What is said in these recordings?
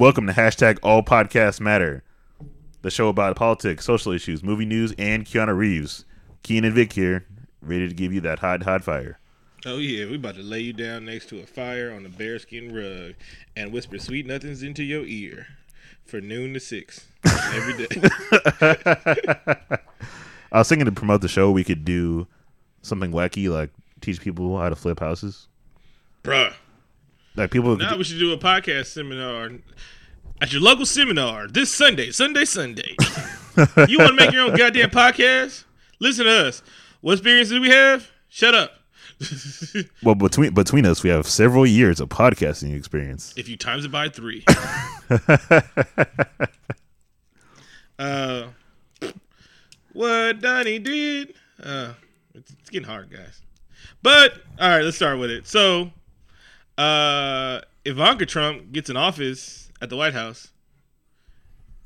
Welcome to hashtag All Podcasts Matter, the show about politics, social issues, movie news, and Keanu Reeves. Keen and Vic here, ready to give you that hot, hot fire. Oh yeah, we about to lay you down next to a fire on a bearskin rug and whisper sweet nothings into your ear for noon to six every day. I was thinking to promote the show, we could do something wacky, like teach people how to flip houses. Bruh. Like people, Now we should do a podcast seminar at your local seminar this Sunday, Sunday, Sunday. you want to make your own goddamn podcast? Listen to us. What experience do we have? Shut up. well between between us, we have several years of podcasting experience. if you times it by three. uh, what Donnie did. Uh, it's, it's getting hard, guys. But all right, let's start with it. So, uh, Ivanka Trump gets an office at the White House,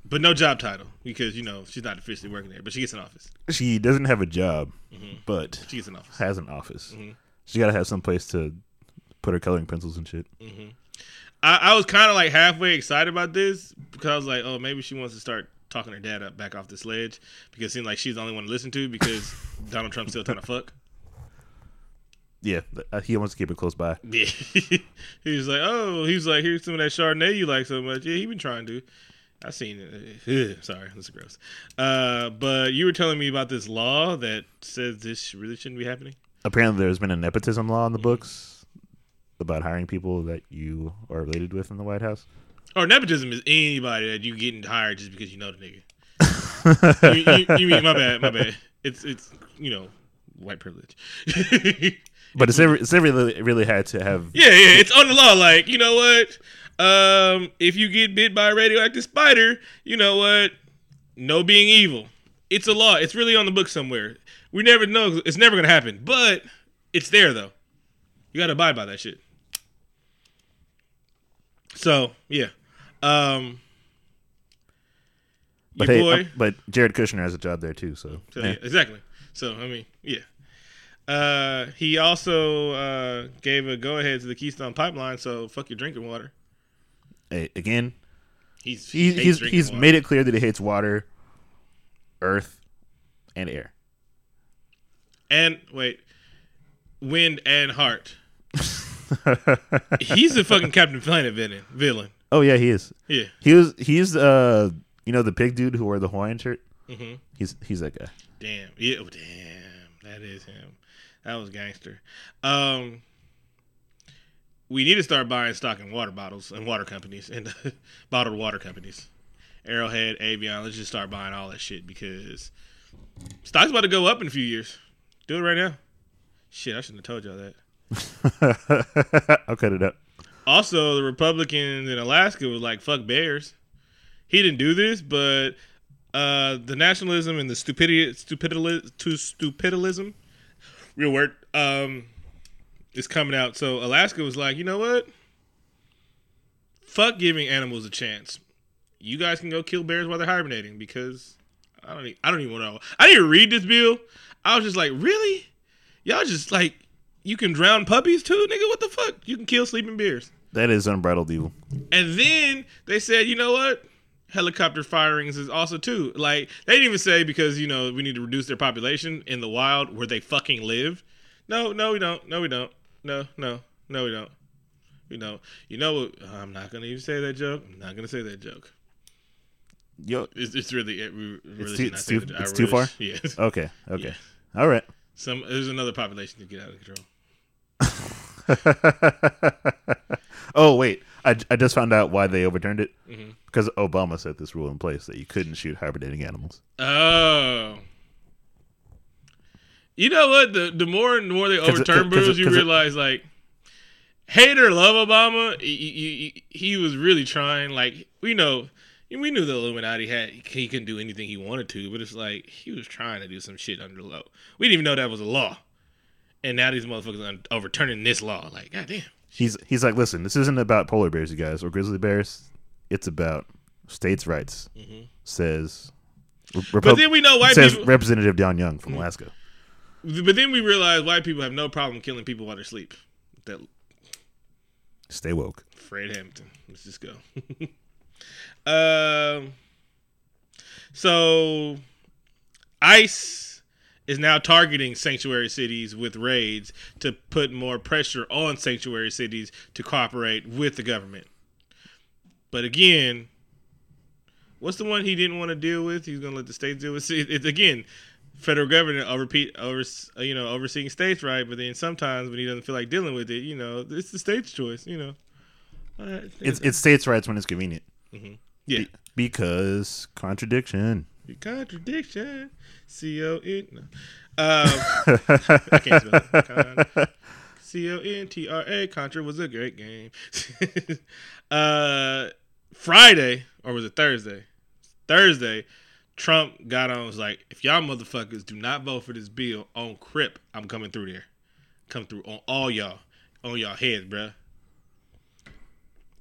but no job title because you know she's not officially working there, but she gets an office. She doesn't have a job, mm-hmm. but She gets an office. has an office. Mm-hmm. She got to have some place to put her coloring pencils and shit. Mm-hmm. I, I was kind of like halfway excited about this because I was like, oh, maybe she wants to start talking her dad up back off the sledge because it seemed like she's the only one to listen to because Donald Trump's still trying to fuck. Yeah, uh, he wants to keep it close by. Yeah. he was like, oh, he was like, here's some of that Chardonnay you like so much. Yeah, he been trying to. I seen it. Ugh, sorry, that's gross. Uh, but you were telling me about this law that says this really shouldn't be happening. Apparently, there's been a nepotism law in the books about hiring people that you are related with in the White House. Or nepotism is anybody that you getting hired just because you know the nigga. you, you, you mean my bad, my bad. It's it's you know white privilege. But it's never, it's never really, really had to have. yeah, yeah, it's on the law. Like you know what? Um, if you get bit by a radioactive spider, you know what? No being evil. It's a law. It's really on the book somewhere. We never know. It's never gonna happen, but it's there though. You gotta abide by that shit. So yeah. Um. But hey, boy. uh, but Jared Kushner has a job there too. So, So, yeah, exactly. So I mean, yeah. Uh, he also uh, gave a go ahead to the Keystone Pipeline. So fuck your drinking water. Hey, again, He's he, he's he's water. made it clear that he hates water, earth, and air. and wait, wind and heart. He's a fucking Captain Planet villain. Villain. Oh yeah, he is. Yeah. He was. He's uh, you know, the pig dude who wore the Hawaiian shirt. hmm He's he's that guy. Damn. Yeah. oh, damn. That is him. That was gangster. Um. We need to start buying stock in water bottles and water companies and bottled water companies. Arrowhead, Evian. Let's just start buying all that shit because stock's about to go up in a few years. Do it right now. Shit, I shouldn't have told y'all that. I'll cut it up. Also, the Republicans in Alaska was like, "Fuck bears." He didn't do this, but uh, the nationalism and the stupidity, stupidity, to stupidism, real word, um, is coming out. So Alaska was like, you know what? Fuck giving animals a chance. You guys can go kill bears while they're hibernating because I don't. e- I don't even know. I didn't even read this bill. I was just like, really? Y'all just like you can drown puppies too, nigga? What the fuck? You can kill sleeping bears. That is unbridled evil. And then they said, you know what? Helicopter firings is also too. Like they didn't even say because you know we need to reduce their population in the wild where they fucking live. No, no, we don't. No, we don't. No, no, no, we don't. We don't. You know? I'm not gonna even say that joke. I'm not gonna say that joke. Yo, It's, it's really, it, we really too- it's too- that. I it's too far? Yeah. okay, okay, all right. Some there's another population to get out of control. oh wait, I, I just found out why they overturned it Mm-hmm. because Obama set this rule in place that you couldn't shoot hibernating animals. Oh. You know what? The the more and more they overturn bills, you 'cause it- realize like hate or love Obama, he, he, he was really trying. Like we know, we knew the Illuminati had he couldn't do anything he wanted to, but it's like he was trying to do some shit under the law. We didn't even know that was a law, and now these motherfuckers are overturning this law. Like, goddamn. He's he's like, listen, this isn't about polar bears, you guys, or grizzly bears. It's about states' rights. Says. Re- Mm-hmm. But then we know white says people. Representative Don Young from Alaska. But then we realize white people have no problem killing people while they sleep. That Stay woke. Fred Hampton. Let's just go. Um. So, ICE is now targeting sanctuary cities with raids to put more pressure on sanctuary cities to cooperate with the government. But again, what's the one he didn't want to deal with? He's going to let the states deal with. See, it's again, federal government overrepeat over you know overseeing states right, but then sometimes when he doesn't feel like dealing with it, you know, it's the state's choice. You know, it's it's states' rights when it's convenient. Mm-hmm. Yeah, Be- because contradiction. Contradiction. C O N. No. Um, I can't spell C O N T R A. Contra was a great game. uh, Friday or was it Thursday? Thursday, Trump got on was like, if y'all motherfuckers do not vote for this bill on Crip, I'm coming through there. Come through on all y'all, on y'all heads, bruh.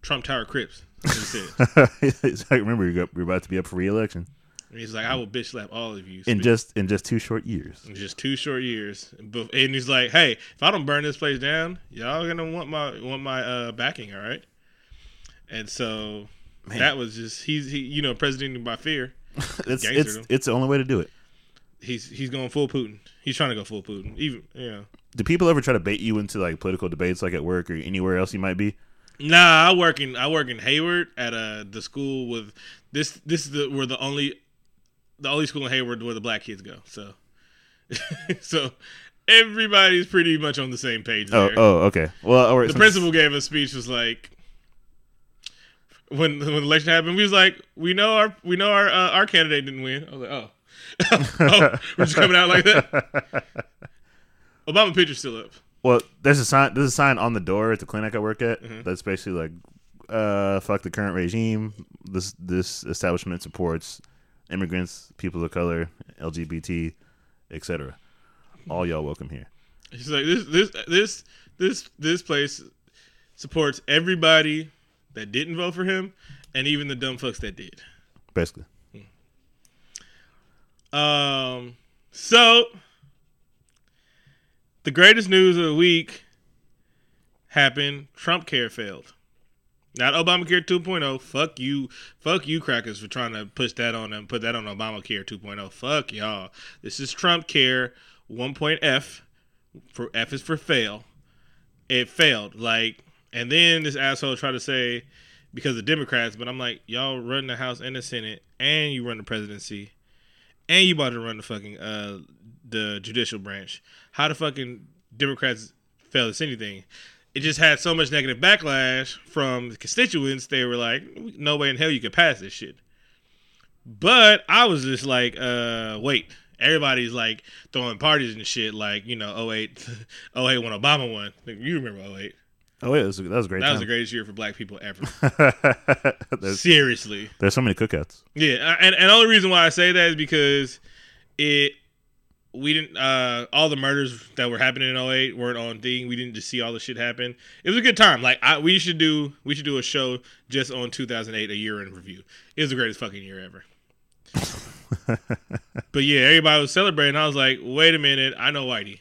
Trump Tower Crips. That's what he said. I remember you're about to be up for reelection. And he's like, I will bitch slap all of you in just in just two short years. In just two short years, and he's like, Hey, if I don't burn this place down, y'all gonna want my want my uh, backing, all right? And so Man. that was just he's he you know president by fear. it's it's it's the only way to do it. He's he's going full Putin. He's trying to go full Putin. Even you know. Do people ever try to bait you into like political debates, like at work or anywhere else you might be? Nah, I work in I work in Hayward at uh the school with this this is the we're the only the only school in Hayward where the black kids go. So so everybody's pretty much on the same page. Oh, there. Oh, oh, okay. Well, right. The principal gave a speech was like when when the election happened, we was like, we know our we know our uh, our candidate didn't win. I was like, oh, oh we're just coming out like that. Obama picture's still up. Well, there's a sign. There's a sign on the door at the clinic I work at. Mm-hmm. That's basically like, uh, "Fuck the current regime." This this establishment supports immigrants, people of color, LGBT, etc. All y'all welcome here. He's like this this this this this place supports everybody that didn't vote for him, and even the dumb fucks that did. Basically. Um. So the greatest news of the week happened. Trump care failed. Not Obamacare 2.0. Fuck you. Fuck you, crackers, for trying to push that on them, put that on Obamacare 2.0. Fuck y'all. This is Trump care 1.f. For F is for fail. It failed. Like, and then this asshole tried to say because of Democrats, but I'm like, y'all run the House and the Senate, and you run the presidency, and you about to run the fucking uh the judicial branch. How the fucking Democrats fail this anything? It just had so much negative backlash from the constituents. They were like, "No way in hell you could pass this shit." But I was just like, uh, wait. Everybody's like throwing parties and shit, like you know, 08, 08 when Obama won. You remember 08? Oh yeah, that was, that was great. That time. was the greatest year for black people ever. Seriously, there's so many cookouts. Yeah, and and the only reason why I say that is because it we didn't uh all the murders that were happening in 08 weren't on thing we didn't just see all the shit happen. It was a good time. Like I, we should do we should do a show just on 2008 a year in review. It was the greatest fucking year ever. But yeah everybody was celebrating. I was like wait a minute. I know whitey.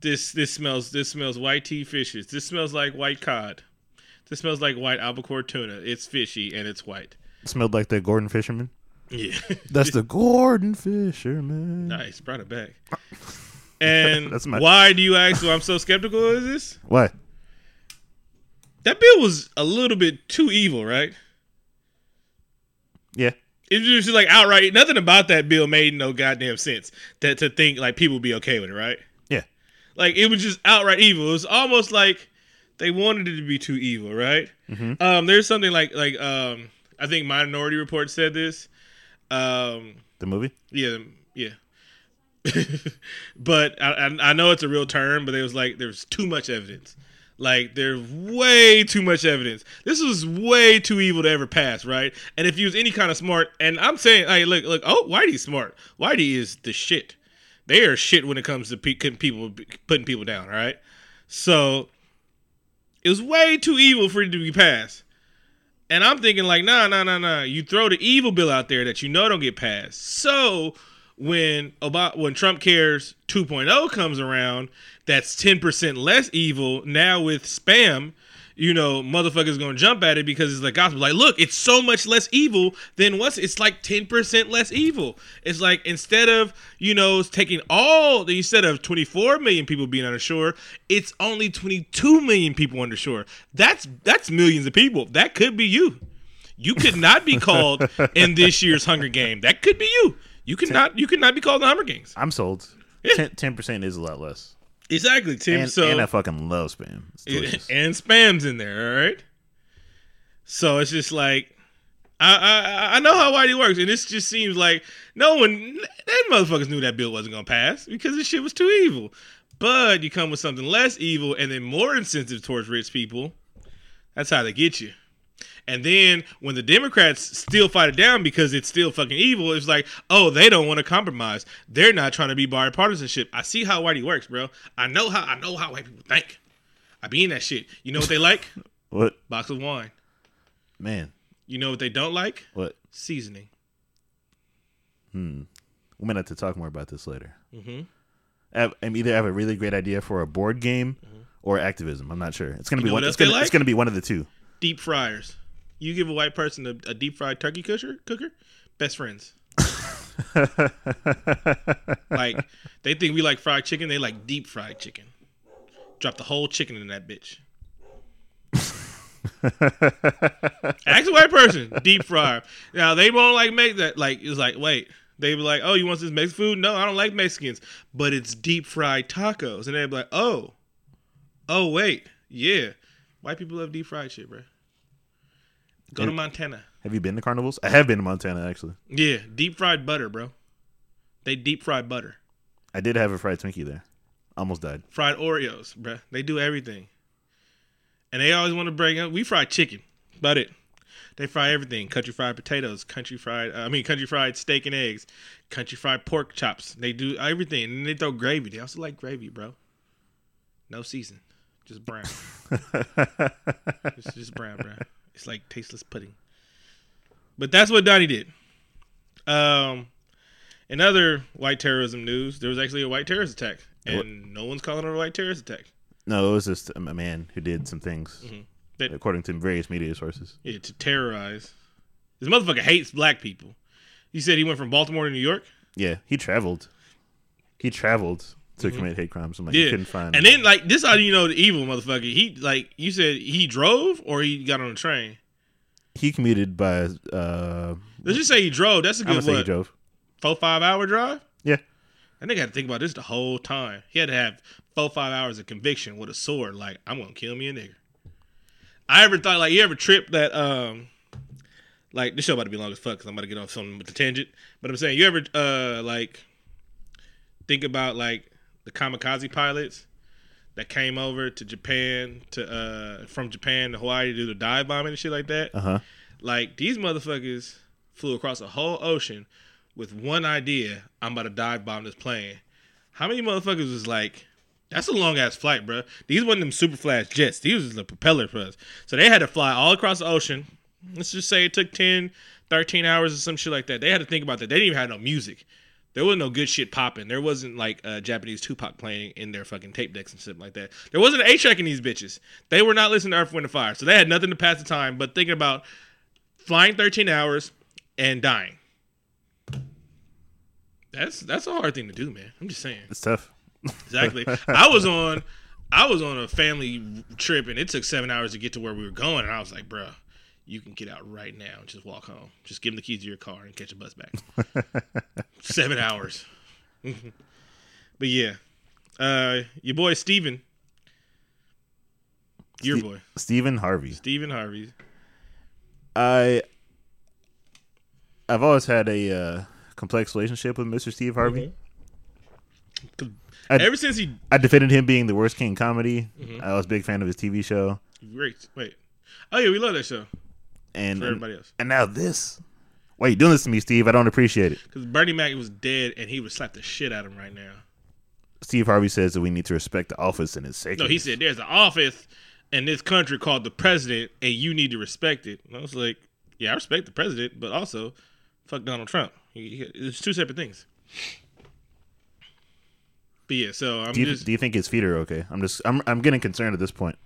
This this smells this smells white tea fishes. This smells like white cod. This smells like white albacore tuna. It's fishy and it's white. It smelled like the Gorton fisherman yeah, that's the Gorton Fisherman. Nice, brought it back. And that's my... why do you ask? Why I'm so skeptical of this? Why? That bill was a little bit too evil, right? Yeah. It was just like outright. Nothing about that bill made no goddamn sense. That to think like people would be okay with it, right? Yeah. Like it was just outright evil. It was almost like they wanted it to be too evil, right? Mm-hmm. Um, there's something like like um, I think Minority Report said this um, the movie? Yeah, yeah. but I, I know it's a real term, but it was like there's too much evidence. Like there's way too much evidence. This was way too evil to ever pass, right? And if you was any kind of smart, and I'm saying, hey, look, look, oh, Whitey's smart. Whitey is the shit. They are shit when it comes to pe- people putting people down, all right? So it was way too evil for it to be passed. And I'm thinking like, nah, nah, nah, nah. You throw the evil bill out there that you know don't get passed. So when about when Trump Cares 2.0 comes around, that's 10% less evil. Now with spam, you know, motherfuckers gonna jump at it because it's like gospel. Like, look, it's so much less evil than what's it's like ten percent less evil. It's like instead of you know taking all the instead of twenty four million people being on the shore, it's only twenty two million people on the shore. That's that's millions of people. That could be you. You could not be called in this year's Hunger Game. That could be you. You could not. You could not be called the Hunger Games. I'm sold. Yeah. Ten percent is a lot less. Exactly, Tim. And, so and I fucking love spam. And spam's in there. All right. So it's just like I I I know how Whitey works, and this just seems like no one that motherfuckers knew that bill wasn't gonna pass because this shit was too evil. But you come with something less evil and then more incentive towards rich people. That's how they get you. And then when the Democrats still fight it down because it's still fucking evil, it's like, oh, they don't want to compromise. They're not trying to be bipartisanship. I see how whitey works, bro. I know how I know how white people think. I be in that shit. You know what they like? what Box of wine. man? You know what they don't like? What? Seasoning. Hmm. We might have to talk more about this later. Mm-hmm. I, I'm either have a really great idea for a board game or activism. I'm not sure. It's gonna You be one. It's gonna, it's gonna be one of the two. Deep fryers. You give a white person a, a deep fried turkey cooker, cooker, best friends. Like they think we like fried chicken, they like deep fried chicken. Drop the whole chicken in that bitch. Ask a white person, deep fry. Now they won't like make that. Like it's like wait, they be like, oh, you want this Mexican food? No, I don't like Mexicans, but it's deep fried tacos, and they be like, oh, oh wait, yeah, white people love deep fried shit, bro. Go to Montana. have you been to carnivals? I have been to Montana actually. Yeah, deep fried butter, bro. They deep fried butter. I did have a fried Twinkie there. Almost died. Fried Oreos, bro. They do everything. And they always want to bring up we fry chicken. About it. They fry everything. Country fried potatoes, country fried uh, I mean country fried steak and eggs, country fried pork chops. They do everything. And they throw gravy. They also like gravy, bro. No season. Just brown. it's just brown, bro. It's like tasteless pudding. But that's what Donnie did. Um in other white terrorism news, there was actually a white terrorist attack, and no one's calling it a white terrorist attack. no, it was just a man who did some things, Mm-hmm. That- according to various media sources. Yeah, to terrorize. This motherfucker hates black people. You said he went from Baltimore to New York. Yeah, he traveled. He traveled to commit hate crimes. I'm like, he Mm-hmm. Couldn't find. and then like this, how do you know the evil motherfucker? He like you said he drove or he got on a train. he commuted by. Uh, Let's just say he drove. That's a I'm good say he drove. four five hour drive. Yeah, That nigga had to think about this the whole time. He had to have four five hours of conviction with a sword. Like I'm gonna kill me a nigga. I ever thought like you ever trip that um like this show about to be long as fuck because I'm about to get off something with the tangent. But I'm saying you ever uh like think about like the kamikaze pilots that came over to Japan to uh from Japan to Hawaii to do the dive bombing and shit like that. uh huh. Like these motherfuckers flew across a whole ocean with one idea: I'm about to dive bomb this plane. How many motherfuckers was like, "That's a long ass flight, bro." These wasn't them super fast jets. These was the propeller for us. So they had to fly all across the ocean. Let's just say it took 10, 13 hours or some shit like that. They had to think about that. They didn't even have no music. There wasn't no good shit popping. There wasn't like uh, Japanese Tupac playing in their fucking tape decks and shit like that. There wasn't an A track in these bitches. They were not listening to Earth, Wind, and Fire. So they had nothing to pass the time but thinking about flying 13 hours and dying. That's that's a hard thing to do, man. I'm just saying. It's tough. Exactly. I was on I was on a family trip and it took seven hours to get to where we were going, and I was like, bruh, you can get out right now and just walk home. Just give them the keys to your car and catch a bus back. seven hours. but yeah. Uh your boy Steven. Your Ste- boy. Stephen Harvey. Stephen Harvey. I I've always had a uh, complex relationship with Mr. Steve Harvey. I- Ever since he I defended him being the worst king in comedy. Mm-hmm. I was a big fan of his TV show, great wait. Oh yeah, we love that show. And For everybody else. and now this. Why are you doing this to me, Steve? I don't appreciate it. Because Bernie Mac was dead and he would slap the shit out of him right now. Steve Harvey says that we need to respect the office and its sacred. No, he said there's an office in this country called the president, and you need to respect it. And I was like, yeah, I respect the president, but also, fuck Donald Trump. It's two separate things. But yeah, so I'm do you, just do you think his feet are okay? I'm just I'm I'm getting concerned at this point.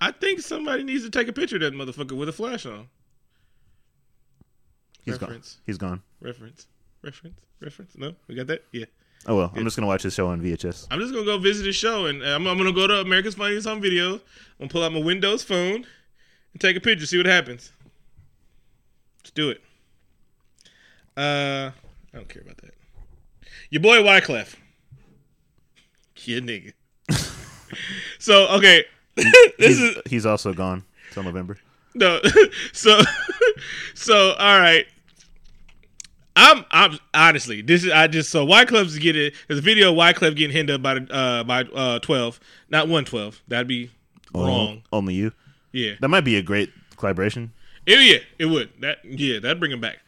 I think somebody needs to take a picture of that motherfucker with a flash on. He's Reference. gone. He's gone. Reference. Reference. Reference. No, we got that. Yeah. Oh well, I'm just gonna watch his show on VHS. I'm just gonna go visit his show, and I'm, I'm gonna go to America's Funniest Home Videos. I'm gonna pull out my Windows phone and take a picture, see what happens. Let's do it. Uh, I don't care about that. Your boy Wyclef. Yeah, nigga. so okay, this He's, is he's also gone till November. no. So so all right. I'm I'm honestly this is I just so Wyclef's it. there's a video of Wyclef getting hinted up by uh by uh twelve not one twelve that'd be Oh, wrong Only you. yeah That might be a great collaboration. it, yeah it would that yeah that'd bring him back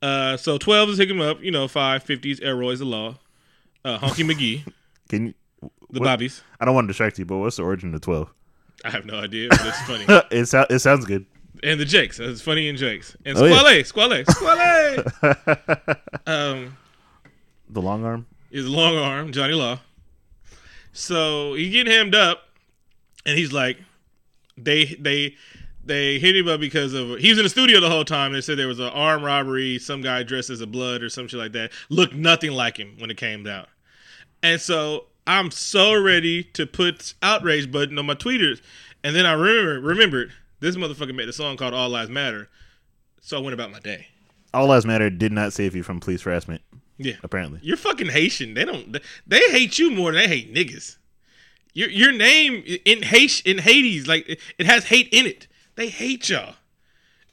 uh so twelve is hooking him up you know five fifties Elroy's the law uh Honky McGee Can you? the what- Bobbies I don't want to distract you, but what's the origin of twelve? I have no idea but it's funny it sou- it sounds good. And the Jakes it's funny and Jakes and Oh, yeah. Squale Squale Squale um. The long arm. is long arm, Johnny Law. So he getting hemmed up, and he's like, they they they hit him up because of he was in the studio the whole time. They said there was an armed robbery, some guy dressed as a blood or some shit like that, looked nothing like him when it came out. And so I'm so ready to put outrage button on my tweeters, and then I remember remembered this motherfucker made a song called All Lives Matter, so I went about my day. All Lives Matter did not save you from police harassment. Yeah. Apparently, You're fucking Haitian. They don't. They hate you more than they hate niggas. Your your name in Haiti in Hades like it- it has hate in it. They hate y'all.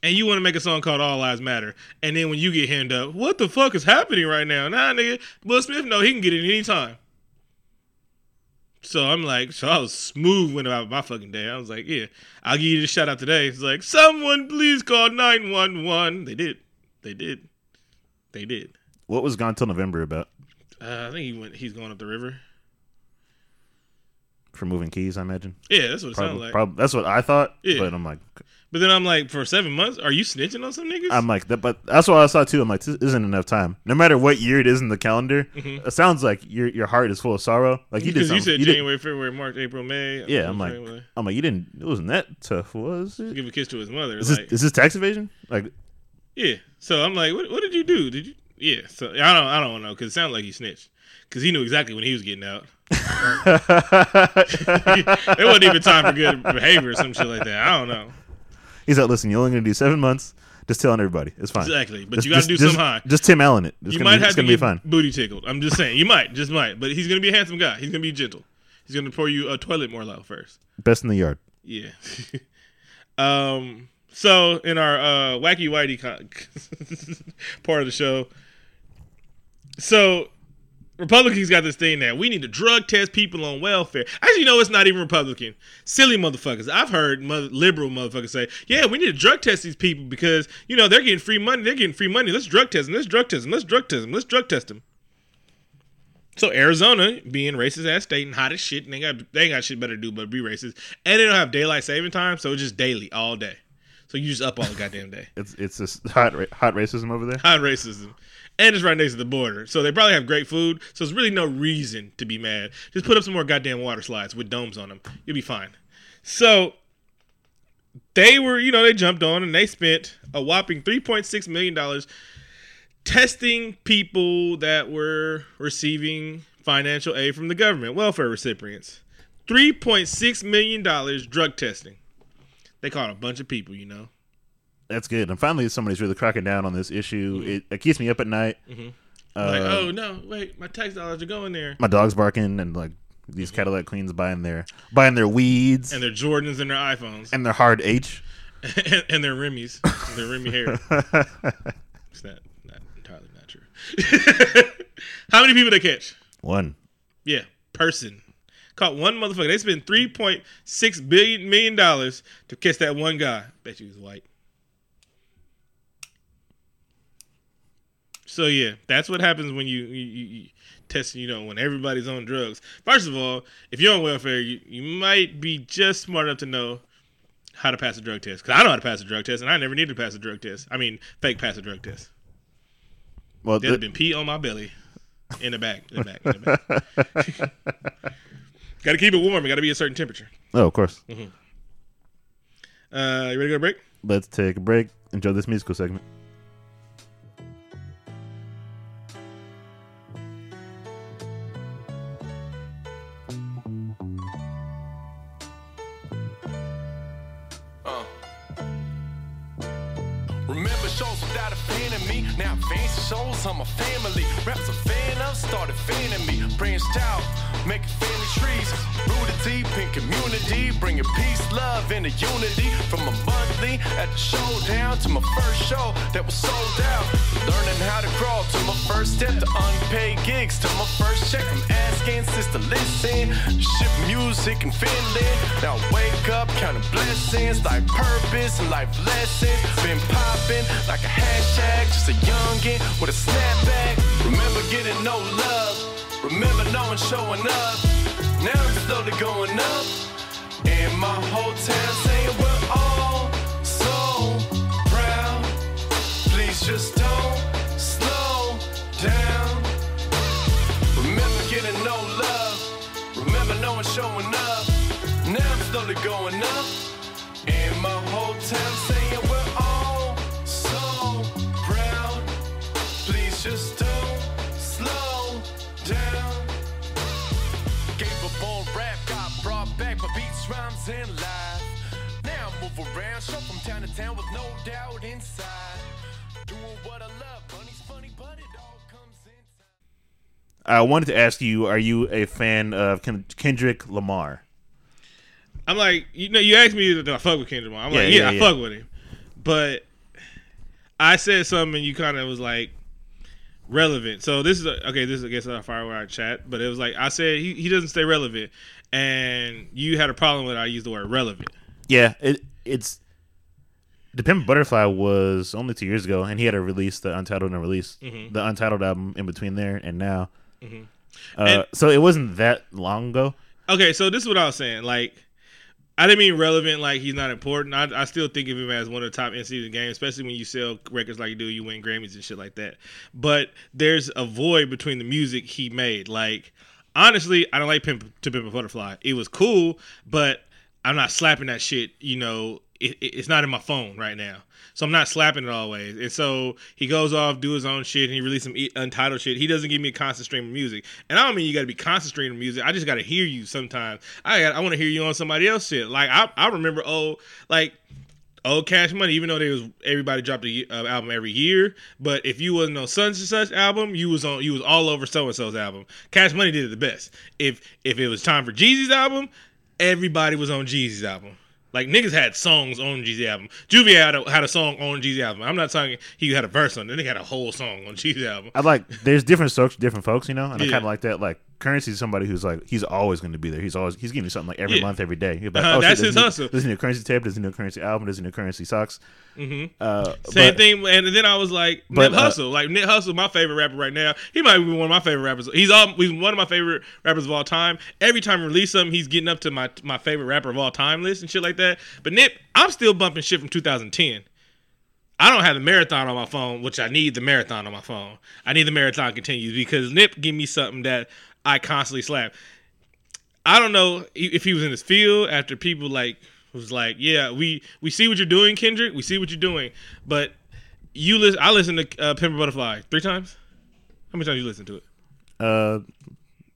And you want to make a song called All Lives Matter, and then when you get hemmed up, what the fuck is happening right now? Nah, nigga, Will Smith, no, he can get it anytime. So I'm like, so I was smooth when about my fucking day. I was like, yeah, I'll give you the shout out today. It's like, someone please call nine one one. They did, they did, they did. what was gone till November about Uh, I think he went. He's going up the river. for moving keys? I imagine. Yeah, that's what it Probably, like. prob- that's what I thought. Yeah. But I'm like, But then I'm like, for seven months, are you snitching on some niggas? I'm like that. But that's what I saw too. I'm like, this isn't enough time. No matter what year it is in the calendar, mm-hmm. it sounds like your your heart is full of sorrow. Like you did you said you did- January, February, March, April, May. yeah, I'm like, January. I'm like, you didn't. It wasn't that tough, was it? give a kiss to his mother. Is this, is this tax evasion? Like, yeah. So I'm like, what, what did you do? Did you? Yeah. So I don't. I don't know because it sounded like he snitched because he knew exactly when he was getting out. it wasn't even time for good behavior or some shit like that. I don't know He's like, listen, you're only gonna do seven months. Just telling everybody, it's fine. exactly, but Just- you got to do just, some high. Just Tim Allen it. It's You gonna might be, have to be fine. booty tickled. I'm just saying, you might, just might. But he's gonna be a handsome guy. He's gonna be gentle. He's gonna pour you a toilet more loud first. Best in the yard. Yeah. um. So in our uh, wacky whitey con- part of the show, so Republicans got this thing now. We need to drug test people on welfare. Actually, no, it's not even Republican. Silly motherfuckers. I've heard mother- liberal motherfuckers say, "Yeah, we need to drug test these people because you know they're getting free money. They're getting free money. Let's drug test them. Let's drug test them. Let's drug test them. Let's drug test them." So Arizona, being racist ass state and hot as shit, and they got they ain't got shit better to do but be racist, and they don't have daylight saving time, so it's just daily all day. So you just up all the goddamn day. It's it's this hot hot racism over there. Hot racism, and it's right next to the border, so they probably have great food. So there's really no reason to be mad. Just put up some more goddamn water slides with domes on them. You'll be fine. So they were, you know, they jumped on and they spent a whopping three point six million dollars testing people that were receiving financial aid from the government, welfare recipients. $3.6 million drug testing. They caught a bunch of people, you know. That's good. And finally, somebody's really cracking down on this issue. Mm-hmm. It, it keeps me up at night. Mm-hmm. like, Uh, oh, no, wait, my tax dollars are going there. My dog's barking, and like these mm-hmm. Cadillac queens buying their buying their weeds And their Jordans and their iPhones. and their hard H. and, and their Remy's. their Remy hair. It's not, not entirely not true. How many people they catch? One. Yeah, person. Caught one motherfucker. They spent three point six billion million dollars to catch that one guy. Bet you he was white. So yeah, that's what happens when you, you, you, you test. You know, when everybody's on drugs. First of all, if you're on welfare, you, you might be just smart enough to know how to pass a drug test. Because I know how to pass a drug test, and I never needed to pass a drug test. I mean, fake pass a drug test. Well, There'd have been pee on my belly, in the back, in the back, in the back. got to keep it warm. It got to be a certain temperature. oh, of course. Uh, you ready to go to break? Let's take a break. Enjoy this musical segment. Now fancy shows, I'm a family. Raps a fan of, started fanning me. Branched out, making family trees. Rooted deep in community, bringing peace, love, and a unity. From a monthly at the showdown to my first show that was sold out. Learning how to crawl to my first step to unpaid gigs to my first check from asking sister listen. Ship music in Finland. Now wake up, counting blessings like purpose and life lessons. Been popping like a hashtag, just a youngin' with a snapback. Remember getting no love. Remember no one showing up. Now I'm slowly going up. And my whole town saying we're all so proud. Please just don't slow down. Remember getting no love. Remember no one showing up. Now I'm slowly going up. And my whole town saying beats, rhymes, and life. Now I move around, show from town to town with no doubt inside. Doing what I love, money's funny, but it all comes inside. I wanted to ask you: Are you a fan of Kendrick Lamar? I'm like, you know, you asked me do I fuck with Kendrick Lamar. I'm like, Yeah, yeah, yeah, I yeah. fuck with him. But I said something and you kind of was like relevant. So this is a, okay. This is I guess a firewire chat, but it was like I said he, he doesn't stay relevant, and you had a problem with I used the word relevant. Yeah, it it's the Pimp Butterfly was only two years ago, and he had a release the Untitled and release Mm-hmm. the Untitled album in between there and now. Uh, And- so it wasn't that long ago. Okay, so this is what I was saying. Like, I didn't mean relevant, like he's not important. I, I still think of him as one of the top in the game, especially when you sell records like you do, you win Grammys and shit like that. But there's a void between the music he made. Like, honestly, I don't like Pimp to Pimp a Butterfly. It was cool, but I'm not slapping that shit. You know, it, it- it's not in my phone right now. So I'm not slapping it always. And so he goes off, do his own shit, and he releases some untitled shit. He doesn't give me a constant stream of music. And I don't mean you got to be constant stream of music. I just got to hear you sometimes. I got, I want to hear you on somebody else shit. Like I, I remember oh like old Cash Money, even though they was everybody dropped ye- uh, album every year, but if you wasn't on such and such album, you was on you was all over so and so's album. Cash Money did it the best. If if it was time for Jeezy's album, everybody was on Jeezy's album. Like niggas had songs on Jeezy album. Juvie had a, had a song on Jeezy album. I'm not talking he had a verse on it. Nigga had a whole song on Jeezy album. I like there's different strokes, different folks, you know, and I Yeah. kind of like that. Like Currency is somebody who's like he's always going to be there. He's always he's giving you something like every Yeah. month, every day. He'll Uh-huh, shit, that's there's his new- hustle. There's a new Currency tape. There's a new Currency album. There's a new Currency socks. Mm-hmm. Uh, Same but- thing, and then I was like, but, Nip uh, Hussle, like Nip Hussle, my favorite rapper right now. He might be one of my favorite rappers. He's all he's one of my favorite rappers of all time. Every time I release something, he's getting up to my my favorite rapper of all time list and shit like that. But Nip, I'm still bumping shit from 2010. I don't have the marathon on my phone, which I need the marathon on my phone. I need the marathon continues because Nip give me something that I constantly slap. I don't know if he was in his field after people like was like, yeah, we we see what you're doing, Kendrick. We see what you're doing, but you listen. I listened to uh, Pimp a Butterfly three times. How many times you listen to it? uh,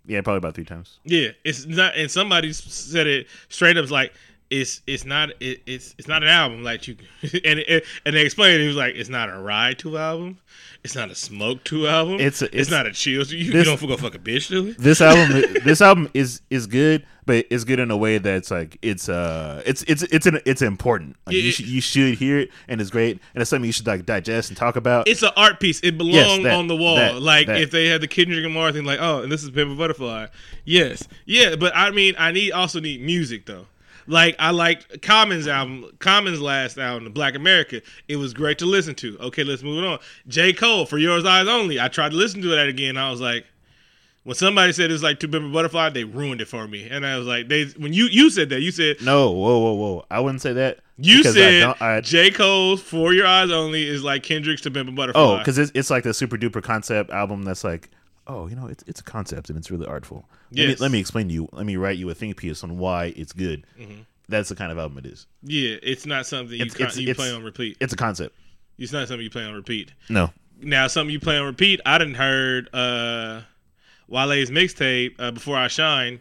yeah, probably about three times. Yeah, it's not. And somebody said it straight up. It's like it's it's not it, it's it's not an album like you. And it, and they explained it was like it's not a ride to album. It's not a smoke to album. It's a- it's, it's- not a chill. to You, you this- don't go fuck a bitch to it. This album, this album is is good, but it's good in a way that's like it's uh it's it's it's an, it's important. Like Yeah, you it- should you should hear it, and it's great, and it's something you should like digest and talk about. It's an art piece. It belongs Yes, that- on the wall. that- like that. if they had the Kendrick Lamar thing, like, oh, and this is Pimp a Butterfly. Yes, yeah, but I mean, I need also need music though. Like I liked Common's album, Common's last album, The Black America. It was great to listen to. Okay, let's move on. J. Cole for Yours Eyes Only. I tried to listen to that again. I was like, when somebody said it's like Two Pimp Butterfly, they ruined it for me. And I was like, they when you you said that, you said no, whoa, whoa, whoa! I wouldn't say that. you said don't- I- J. Cole's For Your Eyes Only is like Kendrick's To Pimp a Butterfly. oh, because it's it's like the super duper concept album that's like, oh, you know, it's it's a concept and it's really artful. Let, me, let me explain to you. Let me write you a think piece on why it's good. Mm-hmm. that's the kind of album it is. Yeah, it's not something you It's- con- it's- you play on repeat. It's a concept. It's not something you play on repeat. No, Now, something you play on repeat. I didn't heard uh, Wale's mixtape uh, before I shine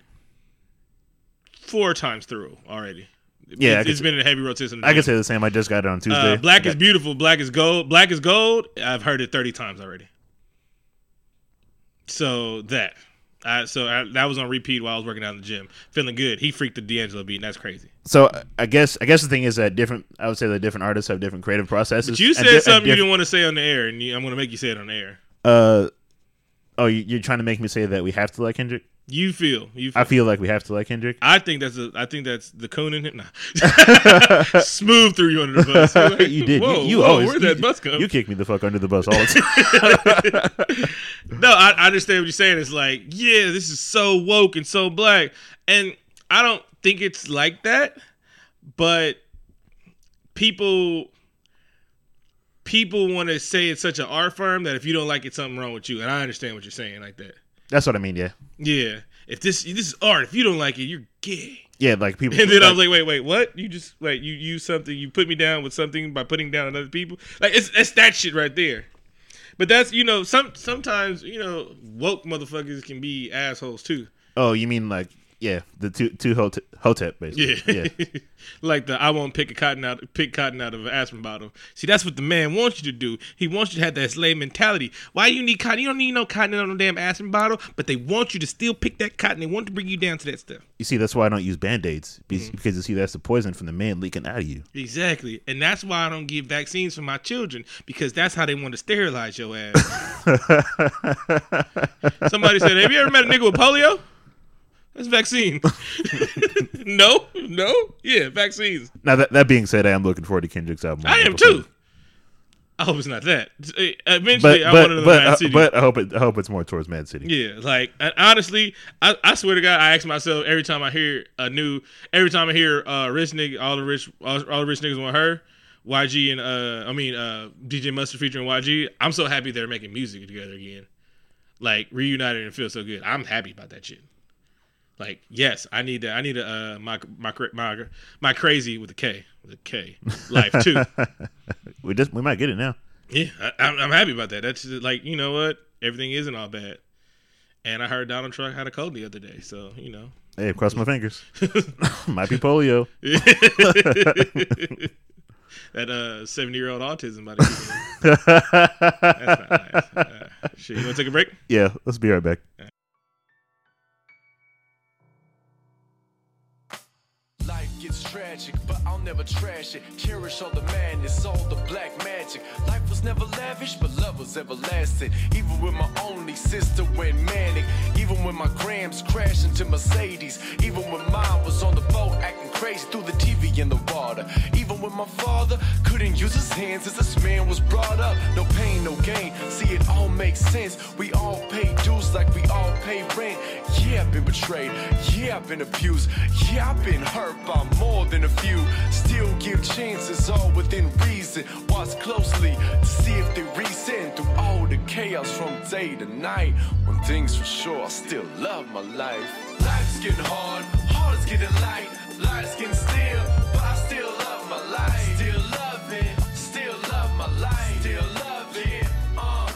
four times through already. Yeah, it's, it's been in a heavy rotation. I can say the same. I just got it on Tuesday. Uh, Black is beautiful. Black is gold. Black is gold. I've heard it thirty times already. So that, I, so I, that was on repeat while I was working out in the gym, feeling good. He freaked the D'Angelo beat, and that's crazy. So I guess I guess the thing is that different. I would say that different artists have different creative processes. But you said di- something you didn't want to say on the air, and you, I'm going to make you say it on the air. Uh, oh, you- you're trying to make me say that we have to like Kendrick. You feel, you feel. I feel like we have to like Kendrick. I think that's a. I think that's the Conan. in him. Nah. Smooth through you under the bus. Like, you did. Whoa, you you whoa, always where'd you, that bus come? You kick me the fuck under the bus all the time. no, I, I understand what you're saying. It's like, yeah, this is so woke and so black, and I don't think it's like that. But people, people want to say it's such an art firm that if you don't like it, something wrong with you. And I understand what you're saying like that. That's what I mean. Yeah, Yeah, if this this is art, if you don't like it, you're gay. yeah. Like people. And then I was like, wait, wait, what? You just like you use something, you put me down with something by putting down other people. Like it's it's that shit right there. But that's you know some sometimes you know woke motherfuckers can be assholes too. oh, you mean like yeah, the two two hot- hotep basically. Yeah, yeah. like the I won't pick a cotton out pick cotton out of an aspirin bottle. See, that's what the man wants you to do. He wants you to have that slave mentality. Why you need cotton? You don't need no cotton on no damn aspirin bottle, but they want you to still pick that cotton. They want to bring you down to that stuff. You see, that's why I don't use band aids Mm-hmm. because you see that's the poison from the man leaking out of you. Exactly. And that's why I don't give vaccines for my children because that's how they want to sterilize your ass. Somebody said, Have you ever met a nigga with polio? That's vaccine. no, no, yeah, vaccines. Now that that being said, I am looking forward to Kendrick's album. I am too. I hope it's not that. Eventually, But I but want to but, Mad uh, City. but I hope it I hope it's more towards Mad City. Yeah, like and honestly, I, I swear to God, I ask myself every time I hear a new, every time I hear uh, rich nigga, all the rich, all, all the rich niggas want her, YG and uh, I mean uh, DJ Mustard featuring YG. I'm so happy they're making music together again, like reunited and feel so good. I'm happy about that shit. Like yes, I need that. I need a uh, my my my my crazy with a K with a K life too. We just we might get it now. Yeah, I, I'm, I'm happy about that. That's just like you know what, everything isn't all bad. And I heard Donald Trump had a cold the other day, so you know. Hey, cross my fingers. might be polio. that uh seventy year old autism to kick in. That's not nice. Uh, shit, you want to take a break? Yeah, let's be right back. Life never trash it. Cherish all the madness, all the black magic. Life was never lavish, but love was everlasting. Even when my only sister went manic. Even when my grams crashed into Mercedes. Even when mom was on the boat acting crazy through the TV in the water. Even when my father couldn't use his hands as this man was brought up. No pain, no gain. See, it all makes sense. We all pay dues like we all pay rent. Yeah, I've been betrayed. Yeah, I've been abused. Yeah, I've been hurt by more than a few. Still give chances, all within reason. Watch closely to see if they resend through all the chaos from day to night. When things for sure, I still love my life. Life's getting hard, heart is getting light. Life's getting still, but I still love my life. Still love it, still love my life. Still love it. Uh,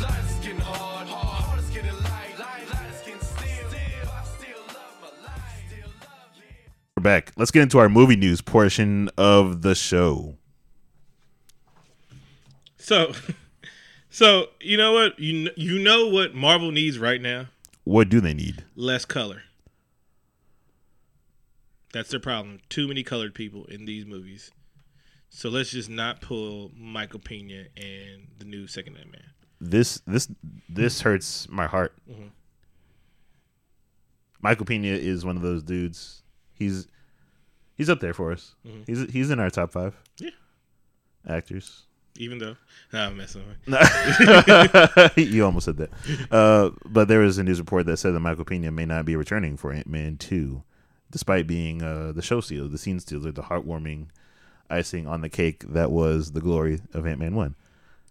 life's getting hard, heart is getting light. Life's getting still, but I still love my life. Still love it. We're back. Let's get into our movie news portion of the show. So, so you know what you you know what Marvel needs right now? What do they need? Less color. That's their problem. Too many colored people in these movies. So let's just not pull Michael Pena and the new Second Ant Man. This this this hurts my heart. Mm-hmm. Michael Pena is one of those dudes. He's he's up there for us. He's he's in our top five Mm-hmm. Yeah. actors. Even though nah, I'm messing with. you almost said that. Uh, but there was a news report that said that Michael Pena may not be returning for Ant Man 2, despite being uh, the show stealer, the scene stealer, the heartwarming icing on the cake that was the glory of Ant Man 1.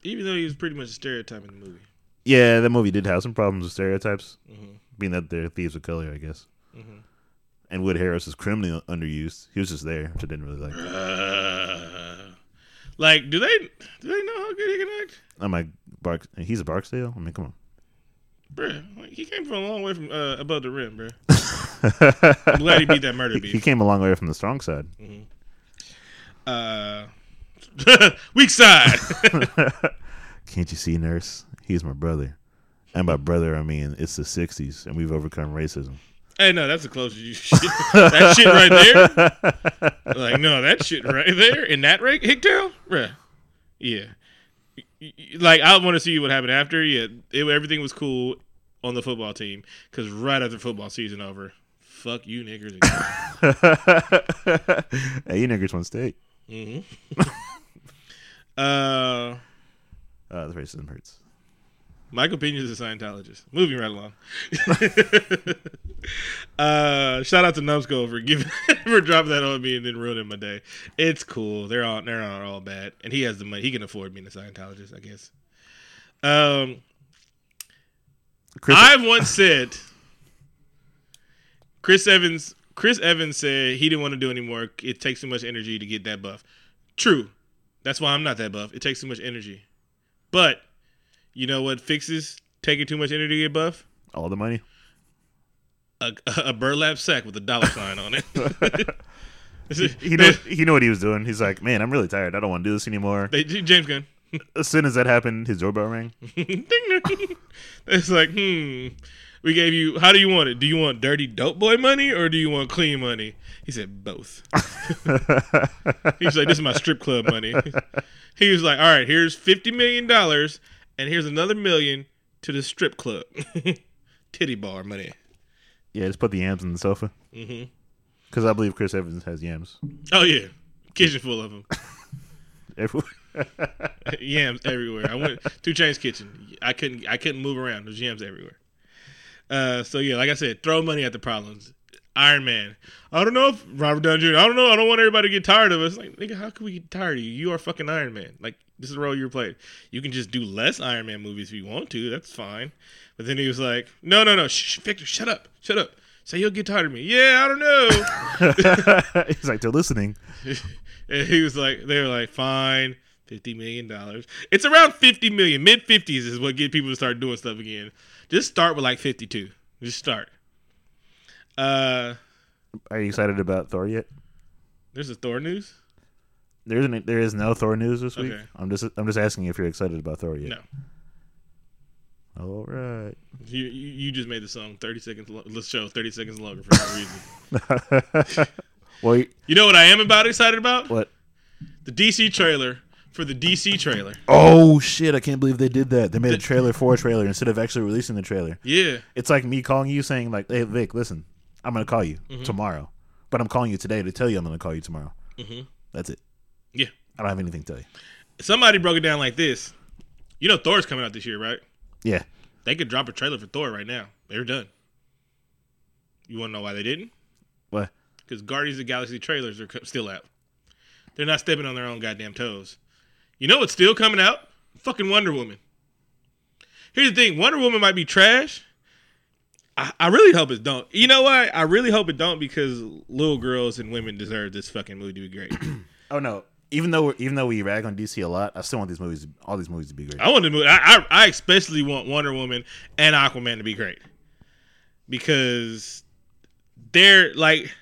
Even though he was pretty much a stereotype in the movie. Yeah, that movie did have some problems with stereotypes, Mm-hmm. being that they're thieves of color, I guess. And Wood Harris is criminally underused. He was just there, which I didn't really like. Uh, like, do they do they know how good he can act? I'm like, Bark. He's a Barksdale. I mean, come on. Bruh, like, he came from a long way from uh, above the rim, bruh. I'm glad he beat that murder beef. he came a long way from the strong side. Uh, weak side. Can't you see, nurse? He's my brother. And by brother, I mean it's the '60s, and we've overcome racism. hey, no, that's the closest you shit. that shit right there. Like, no, that shit right there in that right bruh. Yeah. Like, I want to see what happened after. Yeah, it, everything was cool on the football team because right after football season over, fuck you niggers. hey, you niggers won state. uh, Uh, the racism hurts. Michael Pena's a Scientologist. Moving right along. uh, shout out to Numbskull for giving for dropping that on me and then ruining my day. It's cool. They're all they're not all bad, and he has the money. He can afford being a Scientologist, I guess. Um, Chris, I've once said Chris Evans. Chris Evans said he didn't want to do anymore. It takes too much energy to get that buff. True. That's why I'm not that buff. It takes too much energy. But you know what fixes taking too much energy to get buff? all the money. A, a burlap sack with a dollar sign on it. He know he knew what he was doing. He's like, man, I'm really tired. I don't want to do this anymore. They, James Gunn. As soon as that happened, his doorbell rang. It's like, hmm. We gave you. How do you want it? Do you want dirty dope boy money or do you want clean money? He said both. He's like, this is my strip club money. He was like, all right, here's fifty million dollars, and here's another million to the strip club. Titty bar money. Yeah, just put the yams on the sofa. Mhm. Because I believe Chris Evans has yams. Oh yeah, kitchen full of them. Everywhere. yams everywhere. I went 2 Chainz kitchen. I couldn't. I couldn't move around. There's yams everywhere. Uh, so yeah, like I said, throw money at the problems. Iron Man. I don't know if Robert Downey Jr. I don't know. I don't want everybody to get tired of us. Like, nigga, how can we get tired of you? You are fucking Iron Man. Like, this is the role you're playing. You can just do less Iron Man movies if you want to. That's fine. But then he was like, no, no, no. Shh, Victor, shut up. Shut up. Say you'll get tired of me. Yeah, I don't know. He's like, they're listening. and he was like, they were like, fine, fifty million dollars. It's around fifty million, mid fifties is what get people to start doing stuff again. Just start with like fifty two. Just start. Uh, Are you excited about Thor yet? there's a Thor news. There isn't. There is no Thor news this week. Okay. I'm just. I'm just asking if you're excited about Thor yet. No, All right. you you, you just made the song thirty seconds. Lo- the show thirty seconds longer for no reason. well, you- You know what I am about excited about? what? The DC trailer for the DC trailer. Oh shit! I can't believe they did that. They made a trailer for a trailer instead of actually releasing the trailer. Yeah, It's like me calling you saying like, "Hey Vic, listen, I'm gonna call you Mm-hmm. tomorrow, but I'm calling you today to tell you I'm gonna call you tomorrow." Mhm. That's it. yeah. I don't have anything to tell you. Somebody broke it down like this. You know Thor's coming out this year, right? Yeah. They could drop a trailer for Thor right now. They're done. You want to know why they didn't? What? Because Guardians of the Galaxy trailers are still out. They're not stepping on their own goddamn toes. You know what's still coming out? Fucking Wonder Woman. Here's the thing: Wonder Woman might be trash. I, I really hope it don't. You know what? I really hope it don't because little girls and women deserve this fucking movie to be great. Oh no. Even though we're, even though we rag on DC a lot, I still want these movies, all these movies, to be great. I want the movie. I, I I especially want Wonder Woman and Aquaman to be great because they're like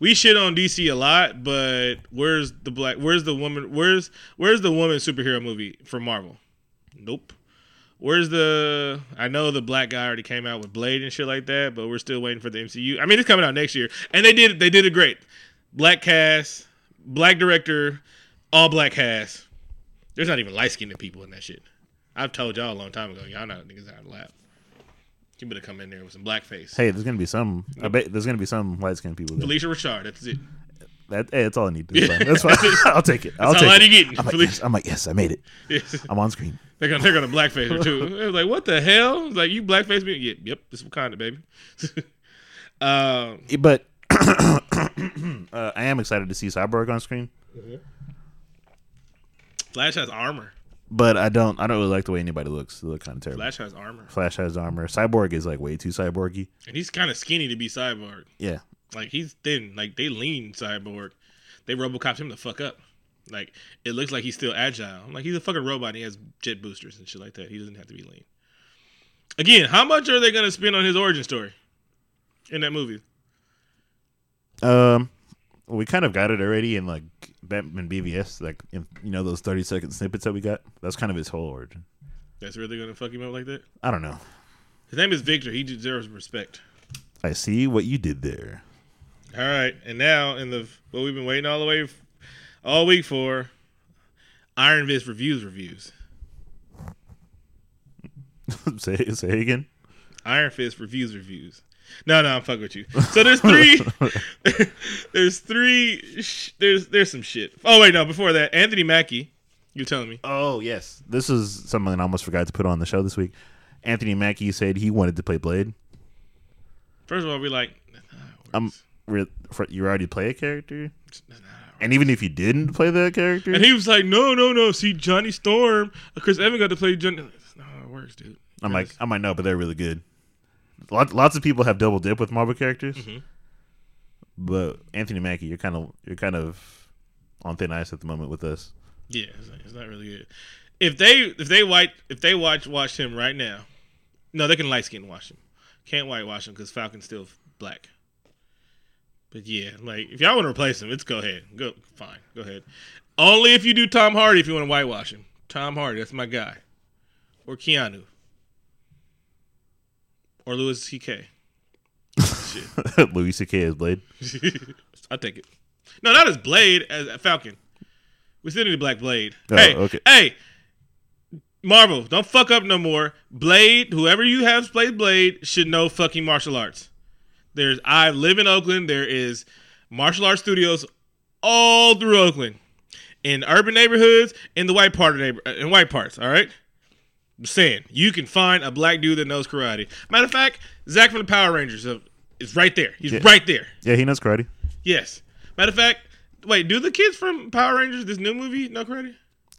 we shit on DC a lot, but where's the black? Where's the woman? Where's where's the woman superhero movie from Marvel? Nope. Where's the? I know the black guy already came out with Blade and shit like that, but we're still waiting for the MCU. I mean, it's coming out next year, and they did they did it great. Black cast, black director, all black cast. There's not even light skinned people in that shit. I've told y'all a long time ago. Y'all not niggas out of laugh. You better come in there with some blackface. Hey, there's gonna be some. I bet there's gonna be some light skinned people. There. Felicia Richard. That's it. That, hey, that's all I need. That's fine. That's fine. I'll take it. I'll That's all take it. getting. I'm like, yes, I'm like, yes, I made it. Yes. I'm on screen. They're gonna they're gonna blackface her too. They're like, what the hell? It's like you blackface me? Yep, yep. This is Wakanda, baby. um, But uh, I am excited to see Cyborg on screen. Flash has armor. But I don't. I don't really like the way anybody looks. They look kind of terrible. Flash has armor, Flash has armor. Cyborg is like way too cyborgy. and he's kind of skinny to be cyborg. Yeah, Like he's thin. Like they lean cyborg. They RoboCop him the fuck up. Like it looks like he's still agile. I'm Like he's a fucking robot. And he has jet boosters and shit like that. He doesn't have to be lean. Again, how much are they gonna spend on his origin story in that movie? Um, we kind of got it already in like Batman BVS, like in, you know those thirty second snippets that we got. That's kind of his whole origin. That's really gonna fuck him up like that. I don't know. His name is Victor. He deserves respect. I see what you did there. All right, and now in the what we've been waiting all the way all week for, Iron Fist reviews reviews. say say again. Iron Fist reviews reviews. No, no, I'm fucking with you. So there's three. there's three. Sh- there's there's some shit. Oh wait, no. Before that, Anthony Mackie. You're telling me? Oh yes, this is something I almost forgot to put on the show this week. Anthony Mackie said he wanted to play Blade. First of all, we like. Um, you already play a character, and even if you didn't play that character, and he was like, "No, no, no. See, Johnny Storm, Chris Evans got to play Johnny." How it works, dude. I'm like, I might know, but they're really good. Lots, lots of people have double dip with Marvel characters, Mm-hmm. but Anthony Mackie, you're kind of you're kind of on thin ice at the moment with us. Yeah, it's not, it's not really good. If they if they white if they watch watch him right now, no, they can light skin watch him. Can't whitewash him because Falcon's still black. But yeah, like if y'all want to replace him, it's go ahead, go fine, go ahead. Only if you do Tom Hardy if you want to whitewash him. Tom Hardy, that's my guy, or Keanu, or Louis C.K. Louis C.K. as Blade. I'll take it. No, not as Blade, as a Falcon. We still need a Black Blade. Oh, hey, okay. hey, Marvel, don't fuck up no more. Blade, whoever you have played Blade, should know fucking martial arts. There's I live in Oakland. There is martial arts studios all through Oakland, in urban neighborhoods, in the white part of neighbor, uh, in white parts. All right. I'm saying you can find a black dude that knows karate. Matter of fact, Zach from the Power Rangers is right there. He's Yeah. right there. Yeah, he knows karate. Yes. Matter of fact, wait, do the kids from Power Rangers, this new movie, know karate?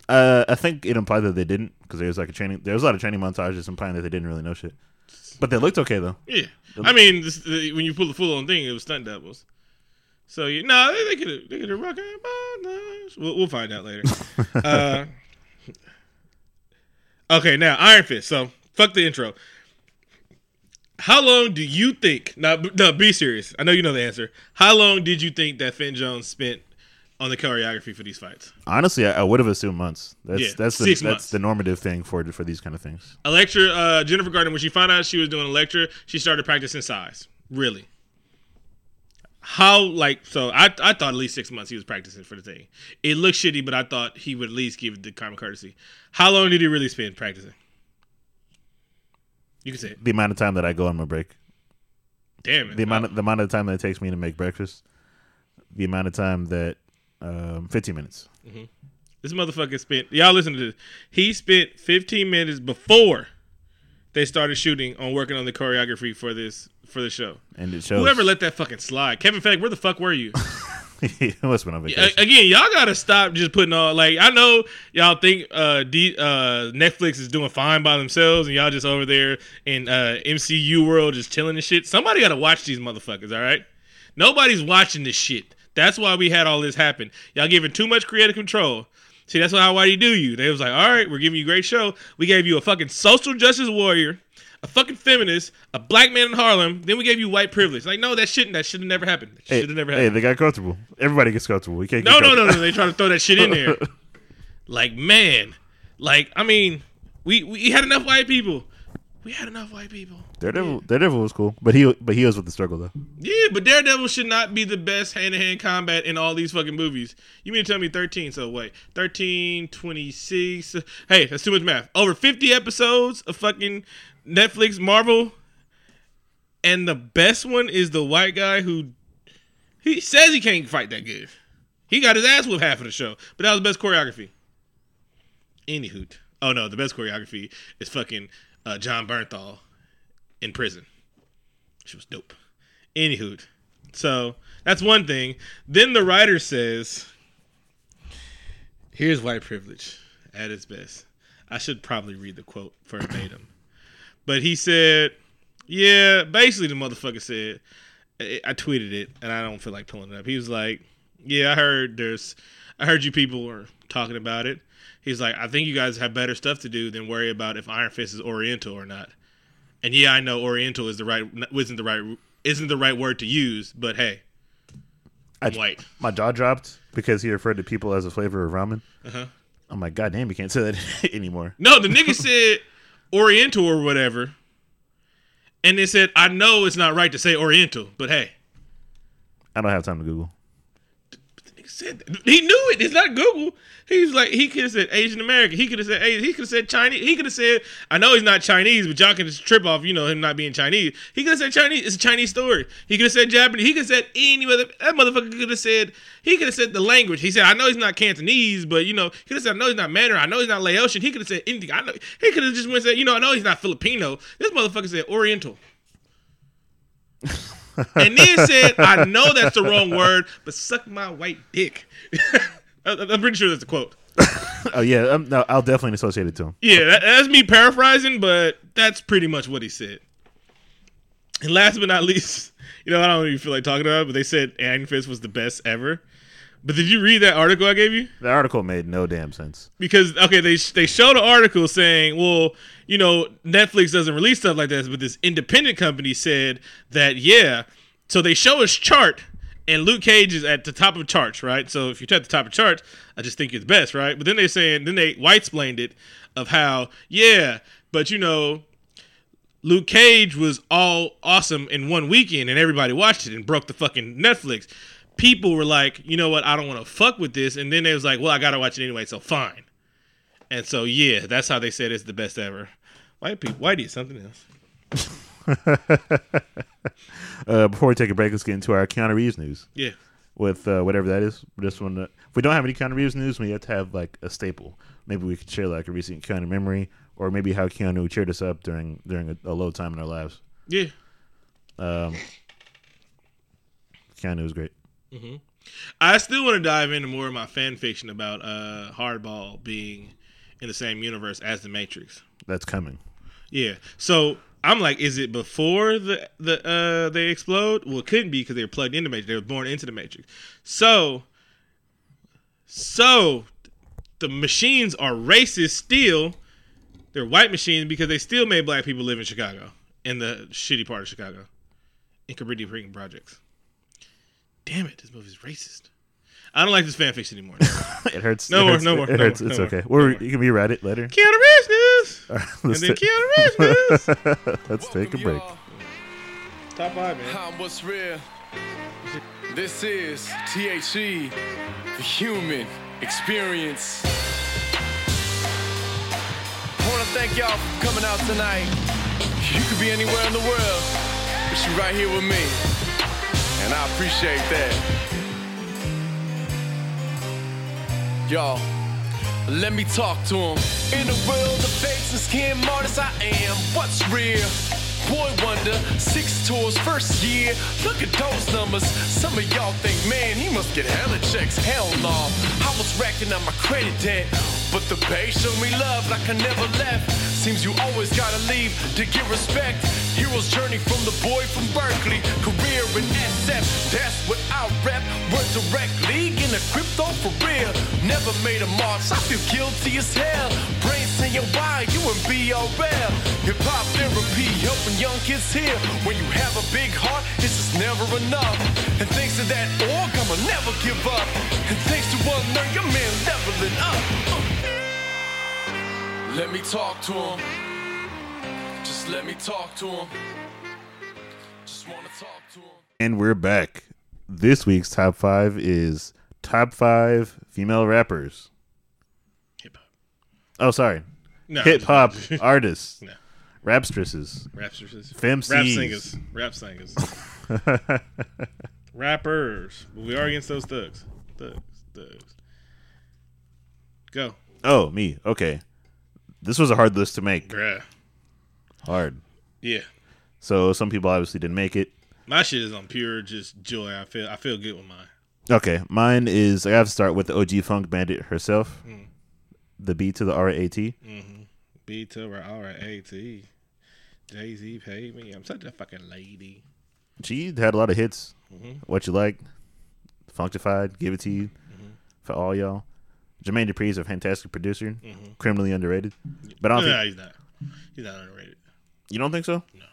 Uh, I think it implied that they didn't because there was like a training. There was a lot of training montages implying that they didn't really know shit. But they looked okay though. Yeah. I mean, this, the, when you pull the full on thing, it was stunt doubles. So you no, they, they could they could have rock. We'll, we'll find out later. uh, okay, now Iron Fist. So fuck the intro. How long do you think? Now, no, be serious. I know you know the answer. How long did you think that Finn Jones spent on the choreography for these fights? Honestly, I, I would have assumed months. That's Yeah, that's the, six that's months. the normative thing for for these kind of things. Elektra, uh, Jennifer Gardner, when she found out she was doing Elektra, she started practicing size. Really. How like so? I I thought at least six months he was practicing for the thing. It looked shitty, but I thought he would at least give it the common courtesy. How long did he really spend practicing? You can say it. The amount of time that I go on my break, Damn it. the amount of, the amount of time that it takes me to make breakfast, the amount of time that um, fifteen minutes. This motherfucker spent. Y'all listen to this. He spent 15 minutes before they started shooting on working on the choreography for this for the show. And it shows. Whoever let that fucking slide, Kevin Feige, where the fuck were you? must have been on vacation. Again, y'all gotta stop just putting on like I know y'all think uh, D, uh Netflix is doing fine by themselves and y'all just over there in uh MCU world just chilling and shit. Somebody gotta watch these motherfuckers, all right? Nobody's watching this shit. That's why we had all this happen. Y'all giving too much creative control. See, that's how why you do you. They was like, all right, we're giving you a great show. We gave you a fucking social justice warrior, a fucking feminist, a black man in Harlem. Then we gave you white privilege. Like, no, that shouldn't. That should have never happened. That should have never happened. hey, they got comfortable. Everybody gets comfortable. We can't. No, get no, no, no. They try to throw that shit in there. Like, man. Like, I mean, we we had enough white people. We had enough white people. Daredevil, Daredevil was cool, but he but he was with the struggle though. Yeah, but Daredevil should not be the best hand to hand combat in all these fucking movies. You mean to tell me 13? So wait, 13, 26. Hey, that's too much math. Over 50 episodes of fucking Netflix Marvel. And the best one is the white guy who he says he can't fight that good. He got his ass with half of the show, but that was the best choreography. Anywho, oh no, the best choreography is fucking uh, Jon Bernthal in prison. She was dope. Anywho, so that's one thing. Then the writer says, "Here's white privilege at its best." I should probably read the quote verbatim, but he said, "Yeah, basically the motherfucker said." I tweeted it, and I don't feel like pulling it up. He was like, "Yeah, I heard there's, I heard you people were talking about it." He's like, "I think you guys have better stuff to do than worry about if Iron Fist is Oriental or not." And yeah, I know Oriental is the right isn't the right isn't the right word to use, but hey, I'm I- white. My jaw dropped because he referred to people as a flavor of ramen. Uh-huh. I'm like, God damn, you can't say that anymore. No, the nigga said Oriental or whatever, and they said, "I know it's not right to say Oriental, but hey." I don't have time to Google. He said that. he knew it. It's not Google. He's like he could have said Asian American. He could have said Asian. He could have said Chinese. He could have said I know he's not Chinese, but y'all can just trip off you know him not being Chinese. He could have said Chinese. It's a Chinese story. He could have said Japanese. He could have said any other. That motherfucker could have said. He could have said the language. He said I know he's not Cantonese, but you know he could have said I know he's not Mandarin. I know he's not Laotian. He could have said anything. I know he could have just went and said you know I know he's not Filipino. This motherfucker said Oriental. and then said, I know that's the wrong word, but suck my white dick. I'm pretty sure that's a quote. Oh yeah, um, no, I'll definitely associate it to him. Yeah, that, that's me paraphrasing, but that's pretty much what he said. And last but not least, you know, I don't even feel like talking about it, but they said Iron Fist was the best ever. But did you read that article I gave you? The article made no damn sense. because okay, they they showed an article saying, well, you know, Netflix doesn't release stuff like this, but this independent company said that yeah. So they show us chart, and Luke Cage is at the top of charts, right? So if you're at the top of charts, I just think it's best, right? But then they saying, then they white explained it of how yeah, but you know. Luke Cage was all awesome in one weekend and everybody watched it and broke the fucking Netflix. People were like, you know what, I don't want to fuck with this. And then they was like, well, I gotta watch it anyway, so fine. And so yeah, that's how they said it's the best ever. White people, whitey is something else. Uh, before we take a break, let's get into our Keanu Reeves news Yeah, with uh, whatever that is. This one, uh, if we don't have any Keanu Reeves news, we have to have like a staple. Maybe we could share like a recent Keanu memory, or maybe how Keanu cheered us up during during a, a low time in our lives. yeah. Um, Keanu was great. I still want to dive into more of my fan fiction about uh, Hardball being in the same universe as the Matrix. That's coming. Yeah. So I'm like, is it before the the uh they explode? Well, it couldn't be because they were plugged into Matrix. They were born into the Matrix. So, so the machines are racist still. They're white machines because they still made black people live in Chicago, in the shitty part of Chicago, in Cabrini Freaking projects. Damn it, this movie's racist. I don't like this fanfiction anymore. It hurts. No it more, hurts, no more, It no hurts. more, it's no okay. more, We're, no you can rewrite it later. Keanu Reeves news, All right, and let's, then ta- Keanu Reeves news. let's take a break. Top five, man. How what's real? This is THE, the human experience. I wanna thank y'all for coming out tonight. You could be anywhere in the world, but you're right here with me. And I appreciate that. Y'all, let me talk to him. In the world of fakes and scam artists, I am what's real. Boy Wonder, six tours first year. Look at those numbers. Some of y'all think, man, he must get hella checks. Hell no. I was racking up my credit debt. But the pay showed me love like I never left. Seems you always gotta leave to get respect. Hero's journey from the boy from Berkeley. Career in SF, that's what I rep. Word direct league in the crypto for real. Never made a mark, so I feel guilty as hell. Brain saying why you and BRL. Hip hop therapy helping young kids here. When you have a big heart, it's just never enough. And thanks to that org, I'ma never give up. And thanks to one nerd, your man leveling up. Uh. Let me talk to him. Just let me talk to him. Just wanna talk to him. And we're back. This week's top five is top five female rappers. Hip hop. Oh, sorry, No, hip hop artists, No. rapstresses, Rapstresses. Femcs. Rap singers. Rap singers. Rappers. But we are against those thugs. Thugs. Thugs. Go. oh, me. Okay, this was a hard list to make. Bruh. Hard. Yeah. So some people obviously didn't make it. My shit is on pure just joy. I feel I feel good with mine. Okay, mine is I have to start with the OG Funk Bandit herself. Hmm. The B to the R A T. B to R R A T. Jay Z paid me. I'm such a fucking lady. She had a lot of hits. Mm-hmm. What you like, Funkdafied, Give It to You, Mm-hmm. for all y'all. Jermaine Dupri is a fantastic producer, criminally underrated. But I don't no, think he's not. He's not underrated. you don't think so. No.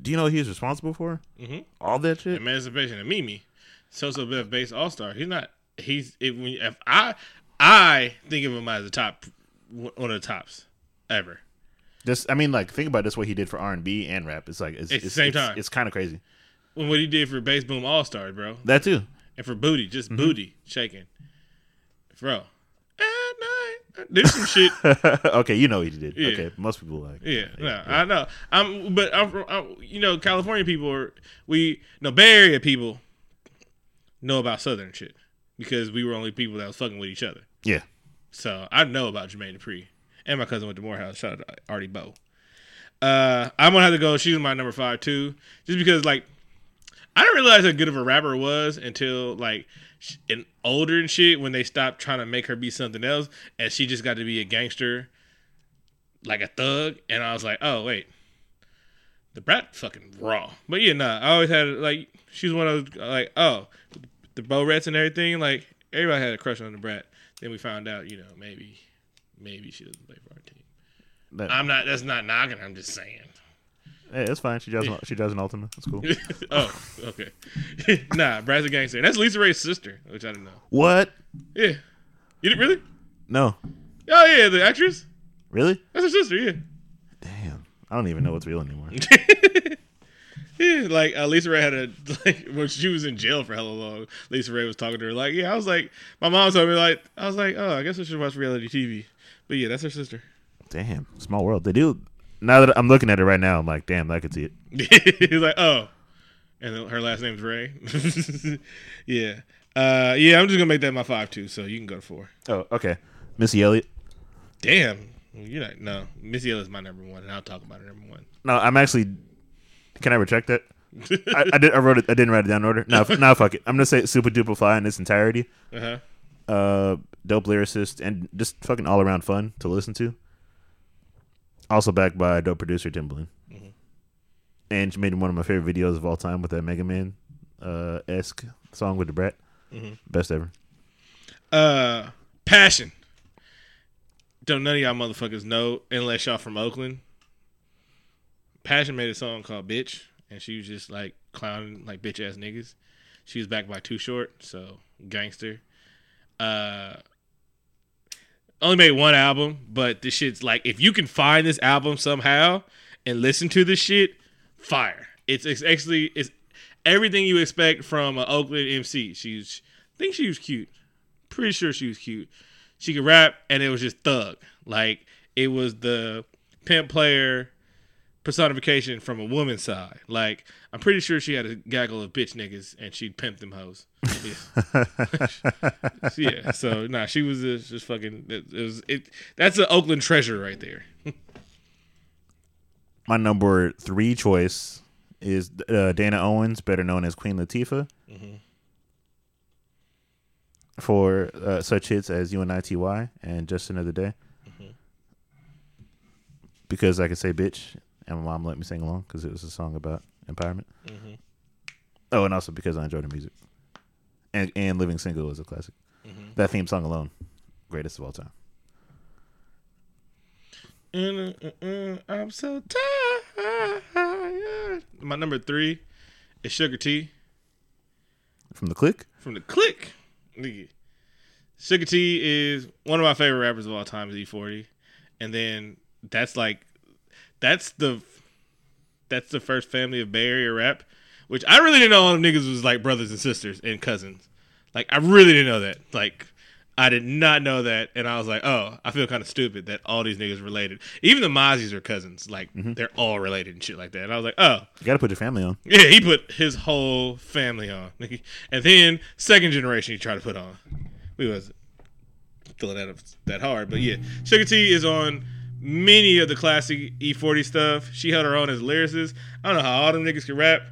Do you know what he's responsible for? Mhm. All that shit. Emancipation and Mimi, So So Def All Star. He's not. He's if, if I I think of him as the top one of the tops ever. Just, I mean, like, think about this: what he did for R and B and rap. It's like it's, It's the it's same it's, time. It's kind of crazy. When what he did for Bass Boom All Stars, bro, That too. and for Booty, just Mm-hmm. Booty shaking, bro. At night, there's some shit. okay, you know what he did. Yeah. Okay, most people like. Yeah, no, I know. I'm, but I'm, I'm, you know, California people are we no Bay Area people know about Southern shit because we were only people that was fucking with each other. Yeah. So I know about Jermaine Dupri. And my cousin went to Morehouse. Shout out to Artie Bow. Uh, I'm gonna have to go. She's my number five too, just because like I didn't realize how good of a rapper was until like and older and shit when they stopped trying to make her be something else, and she just got to be a gangster, like a thug. And I was like, oh wait, the brat fucking raw. But yeah, nah, I always had like she's one of those like oh the Bo Rats and everything. Like everybody had a crush on the brat. Then we found out, you know, maybe maybe she doesn't play for our team. That, I'm not. That's not knocking. I'm just saying. Hey, it's fine. She does. She does an ultimate. That's cool. oh, okay. nah, Brat's a gangster. That's LisaRaye's sister, which I didn't know. what? Yeah, you didn't really? No. Oh yeah, the actress. Really? That's her sister. Yeah. Damn. I don't even know what's real anymore. Yeah, like uh, LisaRaye had a like when she was in jail for hella long. LisaRaye was talking to her like, yeah, I was like, my mom told me like, I was like, oh, I guess I should watch reality TV. But yeah, that's her sister. Damn. Small world. They do. Now that I'm looking at it right now, I'm like, damn, I could see it. He's like, oh, and her last name's Ray. yeah, uh, yeah. I'm just gonna make that my five too. So you can go to four. Oh, okay. Missy Elliott. Damn, you're not. No, Missy Elliott's my number one, and I'll talk about her number one. No, I'm actually. Can I retract that? I, I did. I wrote it. I didn't write it down in order. No, no, fuck it. I'm gonna say Supa Dupa Fly in its entirety. Uh huh. Uh, dope lyricist and just fucking all around fun to listen to. Also backed by dope producer Timbaland, and she made one of my favorite videos of all time with that Mega Man uh, esque song with the brat. Best ever. Uh, passion. Don't none of y'all motherfuckers know unless y'all from Oakland. Passion made a song called "Bitch," and she was just like clowning like bitch ass niggas. She was backed by Too Short, so gangster. Uh, only made one album, but this shit's like if you can find this album somehow and listen to this shit, fire. It's, it's actually it's everything you expect from an Oakland MC. She's I think she was cute. Pretty sure she was cute. She could rap and it was just thug. Like it was the pimp player personification from a woman's side. Like I'm pretty sure she had a gaggle of bitch niggas and she'd pimp them hoes. Yeah. yeah. So nah, she was just, just fucking. It, it was it. That's an Oakland treasure right there. My number three choice is uh, Dana Owens, better known as Queen Latifah, for uh, such hits as "UNITY" and I T Y and "Just Another Day." Because I can say "bitch" and my mom let me sing along because it was a song about empowerment. Mm-hmm. Oh, and also because I enjoy the music, and and "Living Single" is a classic. Mm-hmm. That theme song alone, greatest of all time. I'm so tired. My number three is Suga-T From the click, from the Click. Suga-T is one of my favorite rappers of all time. Is E40, and then that's like that's the that's the first family of Bay Area rap, which I really didn't know all them niggas was like brothers and sisters and cousins. Like I really didn't know that. Like I did not know that, and I was like, oh, I feel kind of stupid that all these niggas related. Even the Mozzies are cousins. Like mm-hmm. they're all related and shit like that. And I was like, oh, you got to put your family on. yeah, he put his whole family on, and then second generation he tried to put on. We was feeling that that hard, but yeah, Suga-T is on many of the classic E40 stuff. She held her own as a lyricist. I don't know how all them niggas can rap,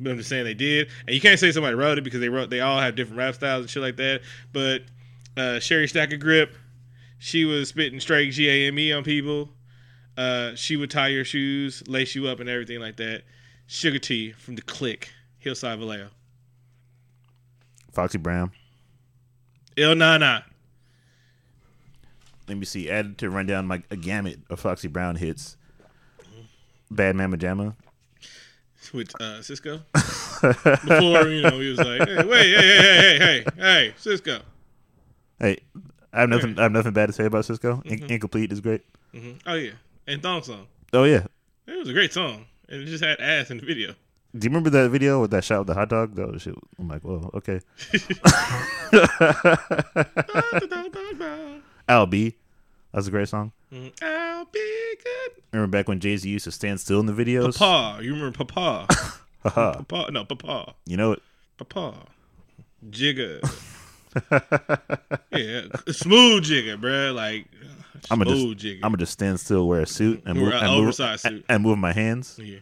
but I'm just saying they did. And you can't say somebody wrote it because they wrote. They all have different rap styles and shit like that. But uh, Sherry Stacker Grip, she was spitting straight G A M E on people. Uh, she would tie your shoes, lace you up, and everything like that. Suga-T from the Click, Hillside Vallejo. Foxy Brown. Ill Na Na. Let me see. Added to run down my a gamut of Foxy Brown hits. Bad Mama Jamma. with uh, Sisqó. Before you know, he was like, "Hey, wait, hey, hey, hey, hey, hey, hey, Sisqó." Hey, I have nothing. I have nothing bad to say about Sisqó. In- Incomplete is great. hmm Oh yeah, and Thong Song. Oh yeah. It was a great song, and it just had ass in the video. Do you remember that video with that shot with the hot dog? That shit. I'm like, whoa, okay. B. That's a great song. Mm-hmm. I'll be good. Remember back when Jay Z used to stand still in the videos? Papa, you remember Papa? Papa, no, Papa, you know it. Papa, Jigga. yeah, smooth Jigga, bruh. Like I'm gonna smooth just, Jigga. I'm gonna just stand still, wear a suit, and move, an and, move suit. and move my hands. yeah.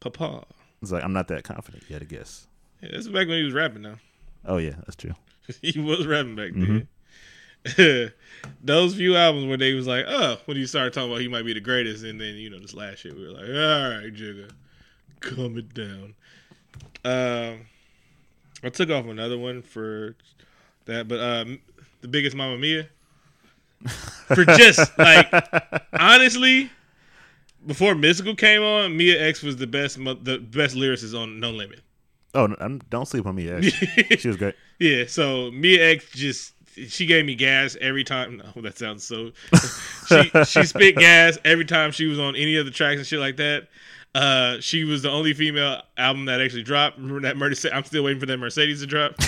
Papa. It's like I'm not that confident yet. I guess. Yeah, this is back when he was rapping. Now Oh yeah, that's true. he was rapping back then. Mm-hmm. Those few albums where they was like, oh, when you started talking about he might be the greatest, and then you know this last shit, we were like, all right, Jigga, calm it down. Um, I took off another one for that, but um, the biggest Mamma Mia for just like honestly. Before Mystikal came on, Mia X was the best, the best lyricist on No Limit. Oh, I'm, don't sleep on me. Yet. she was great. Yeah, so Mia X just she gave me gas every time. No, that sounds so. she she spit gas every time she was on any of the tracks and shit like that. Uh, she was the only female album that actually dropped. Remember that Mercedes? I'm still waiting for that Mercedes to drop.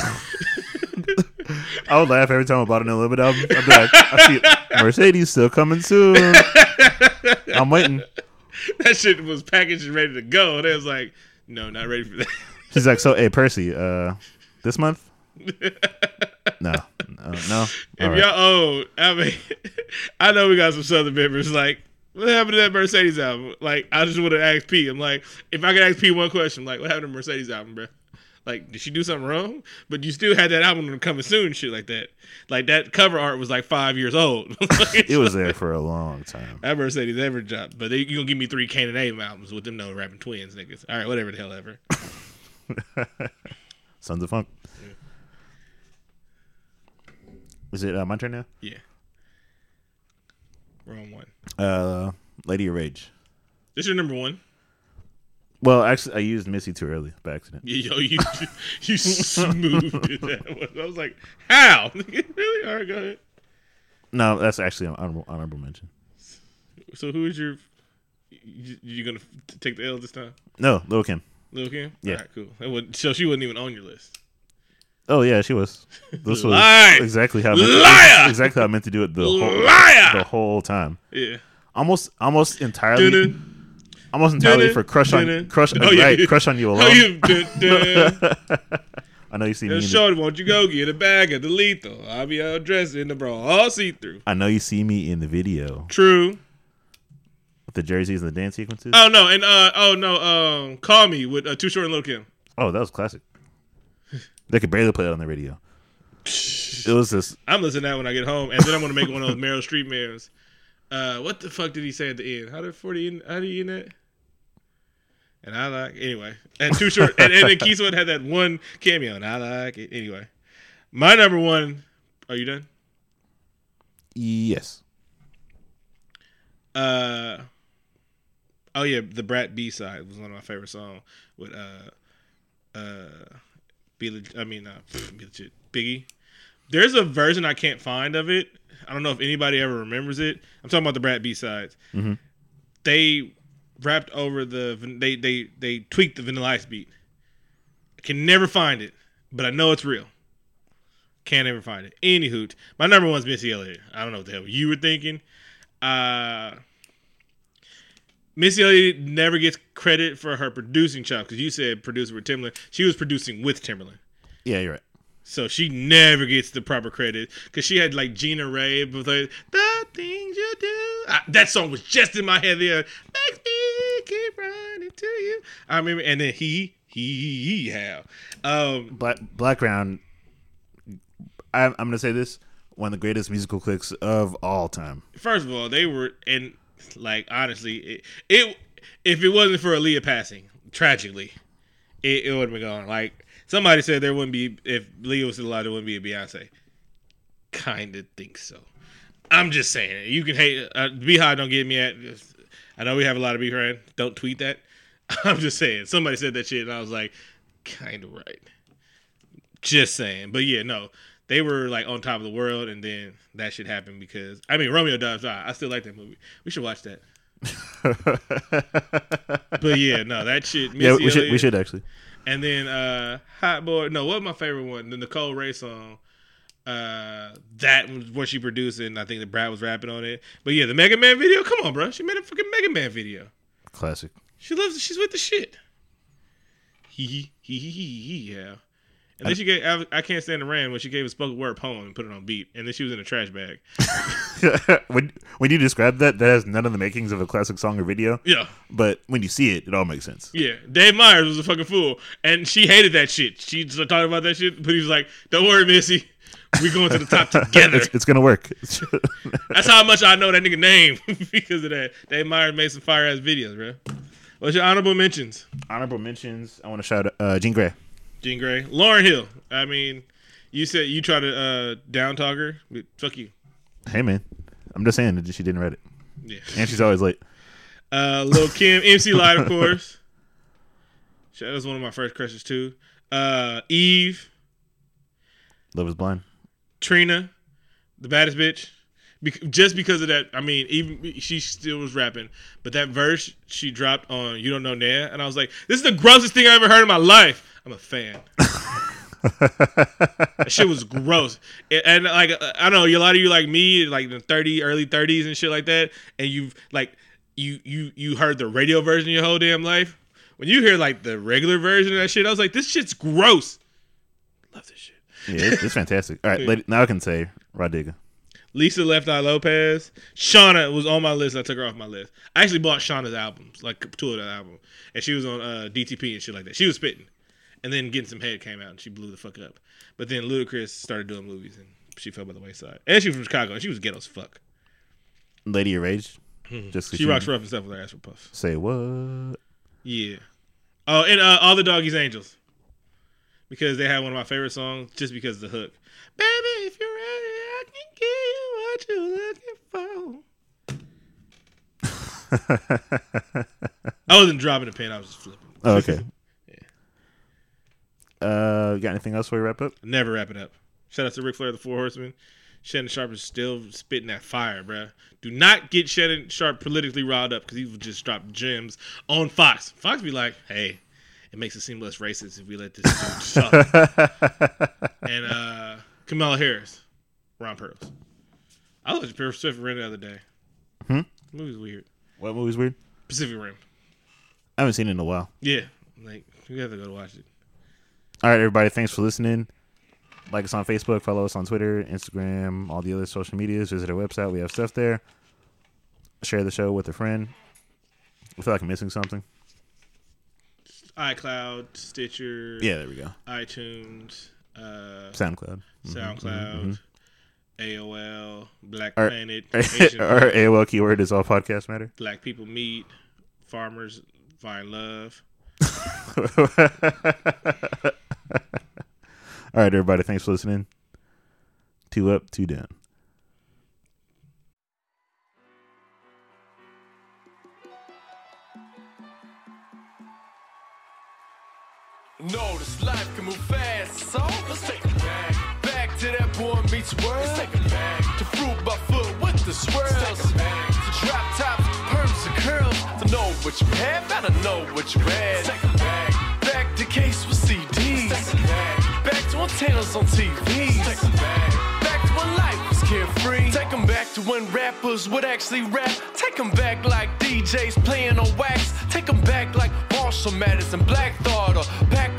I would laugh every time I bought an Unlimited album. I'd be like, I see. Mercedes still coming soon. I'm waiting. that shit was packaged and ready to go. And it was like, no, not ready for that. She's like, so hey Percy, uh, this month? No, no, no. If right. y'all, old, I mean, I know we got some Southern members. Like, what happened to that Mercedes album? Like, I just want to ask P. I'm like, if I could ask P one question, like, what happened to Mercedes album, bro? Like, did she do something wrong? But you still had that album coming soon, shit like that. Like that cover art was like five years old. It was there for a long time. that Mercedes ever dropped. But they, you gonna give me three Canon A albums with them no rapping twins niggas. All right, whatever the hell ever. Sons of Funk. Is it uh, my turn now? Yeah. Wrong one. Uh, Lady of Rage. This is your number one. Well, actually, I used Missy too early by accident. Yeah, Yo, you you smoothed that one. I was like, how? really? All right, go ahead. No, that's actually an honorable, honorable mention. So who is your? You, you gonna take the L this time, No, Lil Kim. Lil Kim? Yeah. Right, cool. Would, so she wasn't even on your list. Oh yeah, she was. This was Liar! exactly how I meant, Liar! exactly how I meant to do it the whole Liar! the whole time. Yeah. Almost almost entirely Dun-dun, almost entirely dun-dun, for crush on dun-dun. crush Oh, yeah, right, yeah. crush on you Oh, alone. you, dun, dun. I know you see me. In the, Shorty, won't you go get a bag of the lethal? I'll be out dressed in the bra, all see through. I know you see me in the video True. with the jerseys and the dance sequences. Oh no, and uh, oh no, um, call me with uh, Too Short and Lil Kim. Oh, that was classic. They could barely play it on the radio. It was this. I'm listening to that when I get home, and then I'm gonna make one of those Meryl Streep memes. Uh, what the fuck did he say at the end? How did forty? In, how do you end that? And I like anyway. And too short. and, and then Keyswood had that one cameo, and I like it anyway. My number one. Are you done? Yes. Uh. Oh yeah, the Brat B side was one of my favorite songs with uh uh Be I mean uh Be Legit Biggie. There's a version I can't find of it. I don't know if anybody ever remembers it. I'm talking about the Brat B sides. Mhm. They rapped over the they they they tweaked the Vanilla Ice beat. I can never find it, but I know it's real. Can't ever find it. Anywho, my number one's Missy Elliott. I don't know what the hell you were thinking. Uh Missy Elliott never gets credit for her producing chops because you said producer with Timbaland. She was producing with Timbaland. Yeah, you're right. So she never gets the proper credit because she had like Gina Ray with like, the things you do. I, that song was just in my head there. Makes me keep running to you. I remember, and then he, he, he, how. Um, Black Blackground. I'm, I'm gonna say this: one of the greatest musical clicks of all time. first of all, they were, and Like honestly, it, it if it wasn't for Aaliyah passing tragically, it, it would have been gone. Like somebody said, there wouldn't be if Leah was alive, there wouldn't be a Beyonce. Kind of think so. I'm just saying. You can hate uh, Beyhive. Don't get me at. I know we have a lot of friends. Don't tweet that. I'm just saying. Somebody said that shit, and I was like, kind of right. Just saying. But yeah, no, they were like on top of the world, and then that shit happened because I mean Romeo Dobbs. I still like that movie. We should watch that. but yeah, no, that shit. yeah, Missy we should we should actually. And then uh Hot Boy. No, what was my favorite one? The Nicole Wray song. Uh, that was what she produced, and I think that Brat was rapping on it. But yeah, the Mega Man video. Come on, bro. She made a fucking Mega Man video. Classic. She loves. She's with the shit. Hee hee hee hee hee. Yeah. And then she gave. I, I can't stand the rain when she gave a spoken word poem and put it on beat, and then she was in a trash bag. when when you describe that, that has none of the makings of a classic song or video. Yeah. But when you see it, it all makes sense. Yeah, Dave Meyers was a fucking fool, and she hated that shit. She was talking about that shit, but he was like, "Don't worry, Missy, we going to the top together." It's, it's gonna work. That's how much I know that nigga name because of that. Dave Meyers made some fire ass videos, bro. What's your honorable mentions? Honorable mentions. I want to shout out uh, Jean Grae. Jean Grae, Lauryn Hill. I mean, you said you try to uh, down talk her. but Fuck you. Hey man, I'm just saying that she didn't read it, Yeah. and she's always late. Uh, Lil Kim, MC Lyte, of course. That was one of my first crushes too. Uh, Eve, Love is blind. Trina, the baddest bitch. Just because of that, I mean, even she still was rapping, but that verse she dropped on "You Don't Know Nia," and I was like, "This is the grossest thing I ever heard in my life." I'm a fan. that shit was gross, and, and, like uh, I don't know, a lot of you like me, like in the 30, early 30s and shit like that, and you've like you you you heard the radio version your whole damn life. When you hear like the regular version of that shit, I was like, "This shit's gross." Love this shit. Yeah, it's, it's fantastic. All right, Yeah. let- now I can say Rah Digga. Lisa Left Eye Lopez. Shawnna was on my list. I took her off my list. I actually bought Shawnna's albums, like two of the album, and she was on uh, DTP and shit like that. She was spitting, and then Getting Some Head came out and she blew the fuck up. But then Ludacris started doing movies and she fell by the wayside. And she was from Chicago and she was ghetto as fuck. Lady of Rage. Just 'cause Hmm. She rocks rough and stuff with her ass for puffs. Say what? Yeah. Oh, and uh, All the Doggy's Angels. Because they had one of my favorite songs just because of the hook. Baby, if you're can give you what you're looking for. I wasn't dropping a pen, I was just flipping. Oh, okay. Uh, got anything else before we wrap up? Never wrap it up. Shout out to Ric Flair, the Four Horsemen. Shannon Sharpe is still spitting that fire, bruh. Do not get Shannon Sharpe politically riled up because he will just drop gems on Fox. Fox be like, hey, it makes it seem less racist if we let this dude talk. and uh, Kamala Harris, Ron Pearls. I watched Pacific Rim the other day. Hmm? The movie's weird. What movie's weird? Pacific Rim. I haven't seen it in a while. Yeah, like you have to go to watch it. All right, everybody. Thanks for listening. Like us on Facebook, follow us on Twitter, Instagram, all the other social medias. Visit our website. We have stuff there. Share the show with a friend. I feel like I'm missing something. iCloud, Stitcher, Yeah, there we go. iTunes, uh, SoundCloud. SoundCloud, AOL, Black Our, Planet, Asian our AOL keyword is all podcast matter. Black People Meet, Farmers Find Love. All right, everybody. Thanks for listening. Two up, two down. Have, gotta know what you had. Back. To case with CDs. Back. To antennas on TV. Let's back. To when life was carefree. Take 'em back to when rappers would actually rap. Take 'em back like DJs playing on wax. Take 'em back like Marshall and Black Thought. Or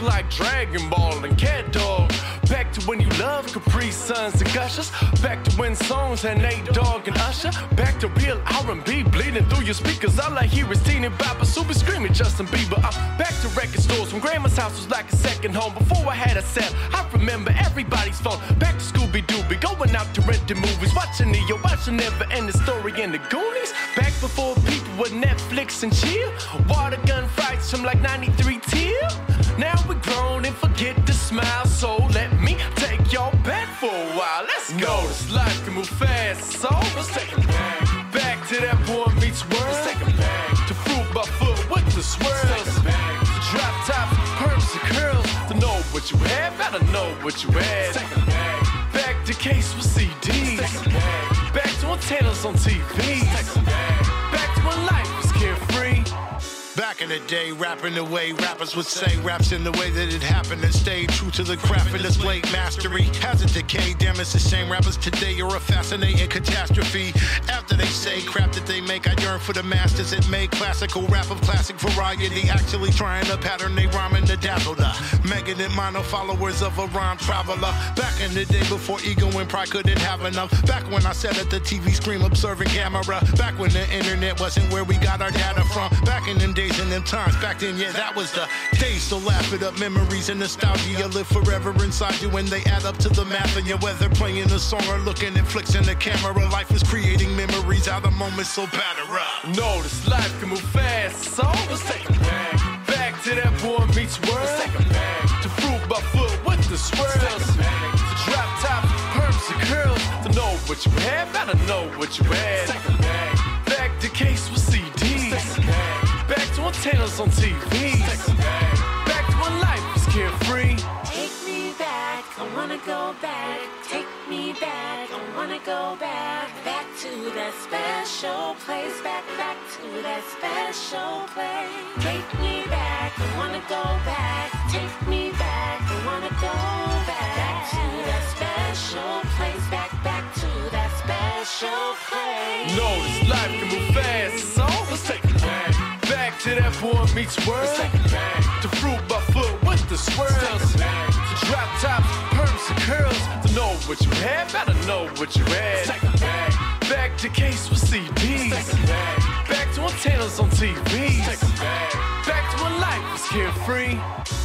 like Dragon Ball and Cat Dog. Back to when you loved Capri Suns and Gushers. Back to when songs had Nate Dogg and Usher. Back to real R&B bleeding through your speakers. All I hear is Teen and Baba Super screaming Justin Bieber. I'm back to record stores when Grandma's house was like a second home. Before I had a cell, I remember everybody's phone. Back to Scooby Dooby, going out to rent the movies, watching Neo, watching Never Ending Story in the Goonies. Back before people with Netflix and chill. Water gun fights from like 93 till. Now we're grown and forget to smile, so let me take y'all back for a while. Let's go. This life can move fast, so let's take it back. Back to that boy meets world. Let's take it back. To fruit by foot with the swirls. Drop tops, perms and curls. To know what you have, gotta know what you had. Back. back to case with CDs. Back to antennas on TV. Back in the day, rapping the way rappers would say raps in the way that it happened and stayed true to the craft and displayed mastery. Hasn't decayed, damn, it's the same rappers today are a fascinating catastrophe. After they say crap that they make, I yearn for the masters that make classical rap of classic variety. Actually trying to pattern they rhyme in the dazzle. The Megan and Mono followers of a rhyme traveler. Back in the day before ego and pride couldn't have enough. Back when I sat at the TV screen observing camera. Back when the internet wasn't where we got our data from. Back in them days and them times. Back then, yeah, that was the days. So laugh it up, memories and nostalgia live forever inside you when they add up to the math. And your whether playing a song or looking at flicks in the camera, life is creating memories out of moments. So batter up. No, this life can move fast, so let's take it back. Back to that boy meets world. Let's take it back. To fruit by foot with the swirls. To drop tops, perms and curls. To know what you have, gotta know what you had. Back. back to case with CDs. Back to on TV. Back to when life was carefree. Take me back, I wanna go back. Take me back, I wanna go back. Back to that special place. Back, back to that special place. Take me back, I wanna go back. Take me back, I wanna go back. Back to that special place. Back, back to that special place. No, this life can move fast, To that boy meets world. Back. To fruit by foot with the swirls. To drop tops, perms and curls. To know what you have, gotta know what you had. Back. back to case with CDs. Back. back to antennas on TV. Back. back to when life was carefree.